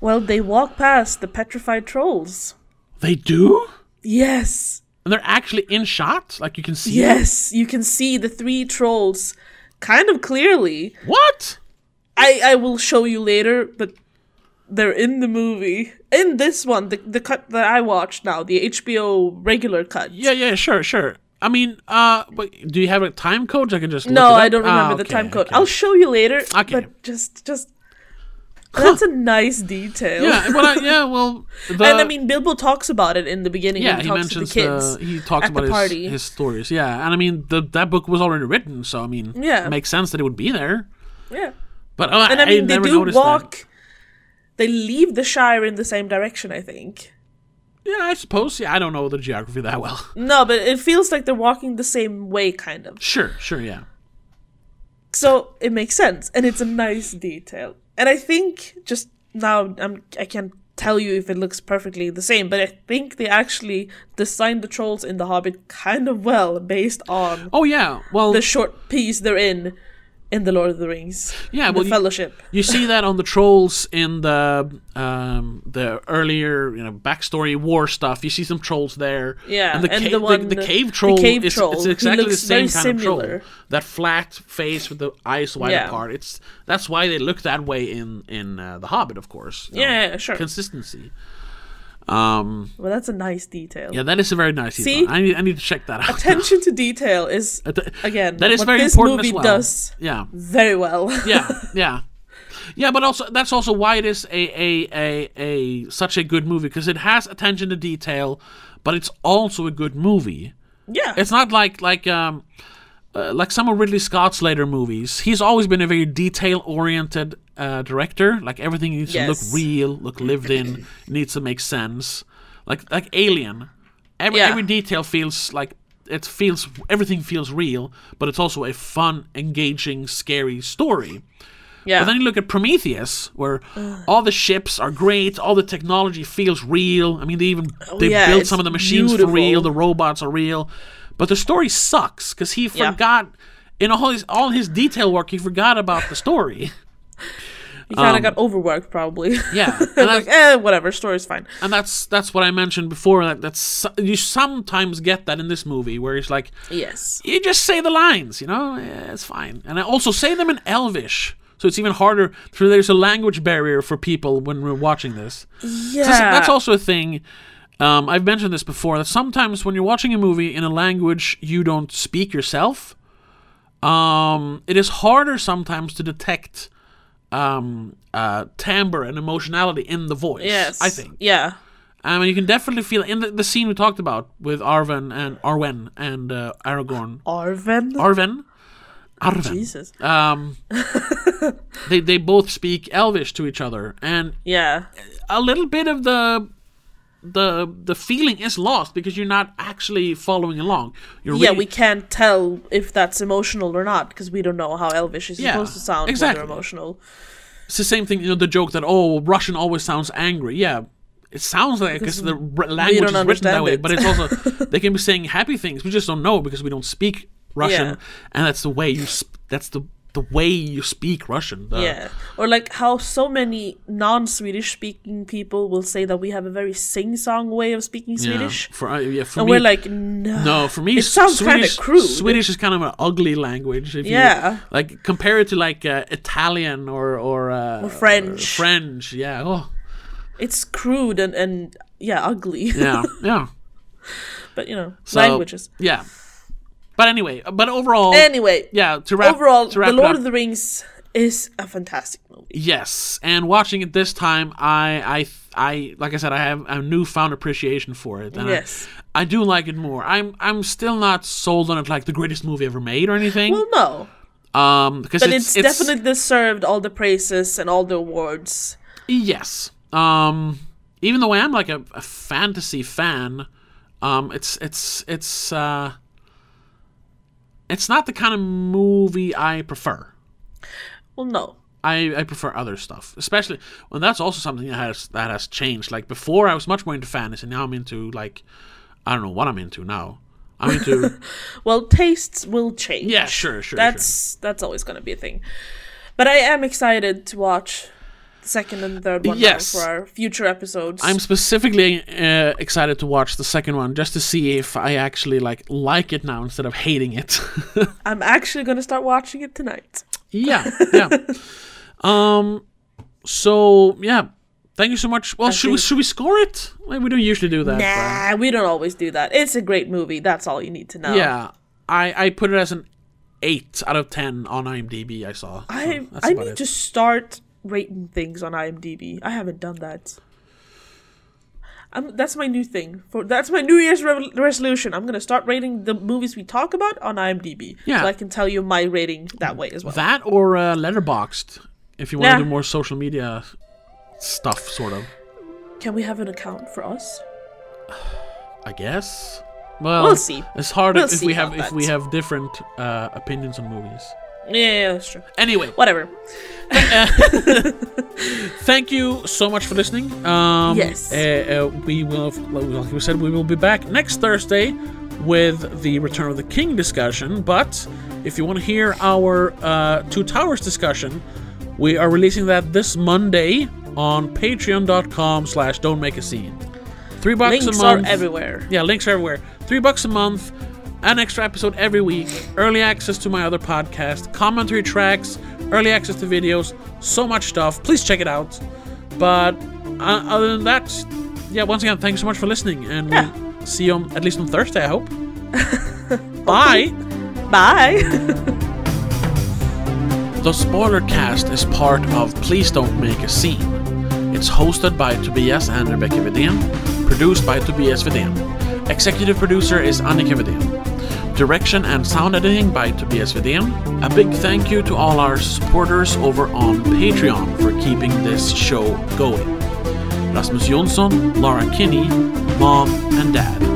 Well, they walk past the petrified trolls. They do, Yes. and they're actually in shot. Like you can see. Yes, you can see the three trolls kind of clearly. What? I I will show you later, but they're in the movie. In this one, the the cut that I watched now, the HBO regular cut. Yeah, yeah, sure, sure. I mean, uh, but do you have a time code? so I can just. look No? I don't remember Ah, the time code. okay. I'll show you later. Okay. But just just that's a nice detail. Yeah, well, I, yeah, well, the, and I mean, Bilbo talks about it in the beginning yeah, he he talks to the kids. the, he talks at about the his, party. his stories. Yeah, and I mean, the that book was already written, so I mean, Yeah. it makes sense that it would be there. yeah. But uh, And I mean, they never do noticed that. They leave the Shire in the same direction, I think. Yeah, I suppose. Yeah, I don't know the geography that well. No, but it feels like they're walking the same way, kind of. Sure, sure, yeah. So it makes sense, and it's a nice detail. And I think just now, I'm I can't tell you if it looks perfectly the same, but I think they actually designed the trolls in The Hobbit kind of well based on Oh yeah, well, the short piece they're in in the Lord of the Rings. Yeah, well, the you- Fellowship. You see that on the trolls in the um, the earlier you know backstory war stuff. You see some trolls there. Yeah, and the, and ca- the one- the, the cave troll cave is troll, it's exactly the same kind of troll. That flat face with the eyes wide Yeah. apart. It's that's why they look that way in in uh, the Hobbit, of course. you know, Yeah, yeah, sure. consistency. Um, Well, that's a nice detail. yeah, that is a very nice. See? detail. I need I need to check that out. Attention to detail is again that is what very this important movie as well. does Yeah. very well. yeah, yeah, yeah. But also, that's also why it is a a a, a such a good movie because it has attention to detail, but it's also a good movie. yeah, It's not like like um uh, like some of Ridley Scott's later movies. He's always been a very detail oriented uh, director. Like everything needs to look real, look lived in, needs to make sense. Like like Alien, every Yeah. every detail feels like it feels everything feels real, but it's also a fun, engaging, scary story. yeah. But then you look at Prometheus, where all the ships are great, all the technology feels real. I mean, they even they Oh, yeah, built some of the machines for real. The robots are real, but the story sucks because he Yeah. forgot in all his all his detail work. He forgot about the story. he kind of um, got overworked probably. Yeah, and, like, eh, whatever, story's fine. and that's that's what I mentioned before. That that's you sometimes get that in this movie where he's like Yes. you just say the lines, you know, yeah, it's fine. And I also say them in Elvish. So it's even harder. So there's a language barrier for people when we're watching this. Yeah. That's, that's also a thing. Um, I've mentioned this before that sometimes when you're watching a movie in a language you don't speak yourself, um, it is harder sometimes to detect um, uh, timbre and emotionality in the voice. yes. I think. Yeah. I mean, you can definitely feel in the, the scene we talked about with Arwen and Arwen and uh, Aragorn. Arven. Arwen. Arwen. Jesus. Um, they they both speak Elvish to each other, and Yeah. a little bit of the the the feeling is lost because you're not actually following along. You're Yeah, really- we can't tell if that's emotional or not because we don't know how Elvish is Yeah, supposed to sound exactly. emotional. It's the same thing. You know, the joke that oh, Russian always sounds angry. Yeah. It sounds like because the r- language is written that way, it. but it's also they can be saying happy things. We just don't know because we don't speak Russian, Yeah. and that's the way you. Sp- that's the the way you speak Russian. Yeah. Or like how so many non-Swedish speaking people will say that we have a very sing-song way of speaking yeah. Swedish. For uh, yeah, for And me, we're like, no. No, for me, It sounds kinda crude. Swedish is kind of an ugly language. If Yeah. you, like compare it to like uh, Italian or or, uh, French. French, yeah. Oh, It's crude and, and yeah, ugly. yeah, yeah. but you know, So, languages. Yeah. But anyway, but overall, Anyway, yeah. To wrap, overall, to wrap The Lord up, of the Rings is a fantastic movie. yes. And watching it this time, I, I, I, like I said, I have a newfound appreciation for it. And I- Yes. I, do like it more. I'm, I'm still not sold on it like the greatest movie ever made or anything. Well, no, um, because but it's, it's, definitely deserved all the praises and all the awards. Yes. Um even though I am like a, a fantasy fan, um it's it's it's uh it's not the kind of movie I prefer. Well, no, I, I prefer other stuff, especially when that's also something that has that has changed. Like before, I was much more into fantasy. Now I'm into like I don't know what I'm into now. I'm into well, tastes will change. yeah, sure, sure. that's that's always going to be a thing. But I am excited to watch second and third one Yes. for our future episodes. I'm specifically uh, excited to watch the second one just to see if I actually like like it now instead of hating it. I'm actually going to start watching it tonight. Yeah, yeah. um. So yeah, thank you so much. Well, should we should we score it? Well, we don't usually do that. Nah, we don't always do that. It's a great movie. That's all you need to know. yeah, I I put it as an eight out of ten on IMDb. I saw. So I I need it. to start rating things on IMDb. I haven't done that. I'm, that's my new thing. For that's my New Year's re- resolution. I'm gonna start rating the movies we talk about on IMDb. Yeah. so I can tell you my rating that way as well. that or uh, Letterboxd if you want to Yeah. do more social media stuff, sort of. Can we have an account for us? I guess. Well, We'll see. It's hard We'll if see we have about if we have different uh, opinions on movies. Yeah, that's true. Anyway, Whatever. thank you so much for listening. Um, Yes. Uh, uh, we will, like we said, we will be back next Thursday with the Return of the King discussion. But If you want to hear our uh, Two Towers discussion, we are releasing that this Monday on patreon.com slash don't make a scene. Three bucks Links a are month. everywhere. Yeah, links are everywhere. Three bucks a month, an extra episode every week, early access to my other podcast, commentary tracks, early access to videos, so much stuff. Please check it out. But uh, other than that, yeah, once again, thanks so much for listening, and Yeah. we'll see you on, at least on Thursday, I hope. Bye. Bye. The Spoiler Cast is part of Please Don't Make a Scene. It's hosted by Tobias and Rebecca Vidén, produced by Tobias Vidén. Executive producer is Annika Vidén. Direction and sound editing by Tobias Vidén. A big thank you to all our supporters over on Patreon for keeping this show going. Rasmus Jonsson, Laura Kinney, Mom and Dad.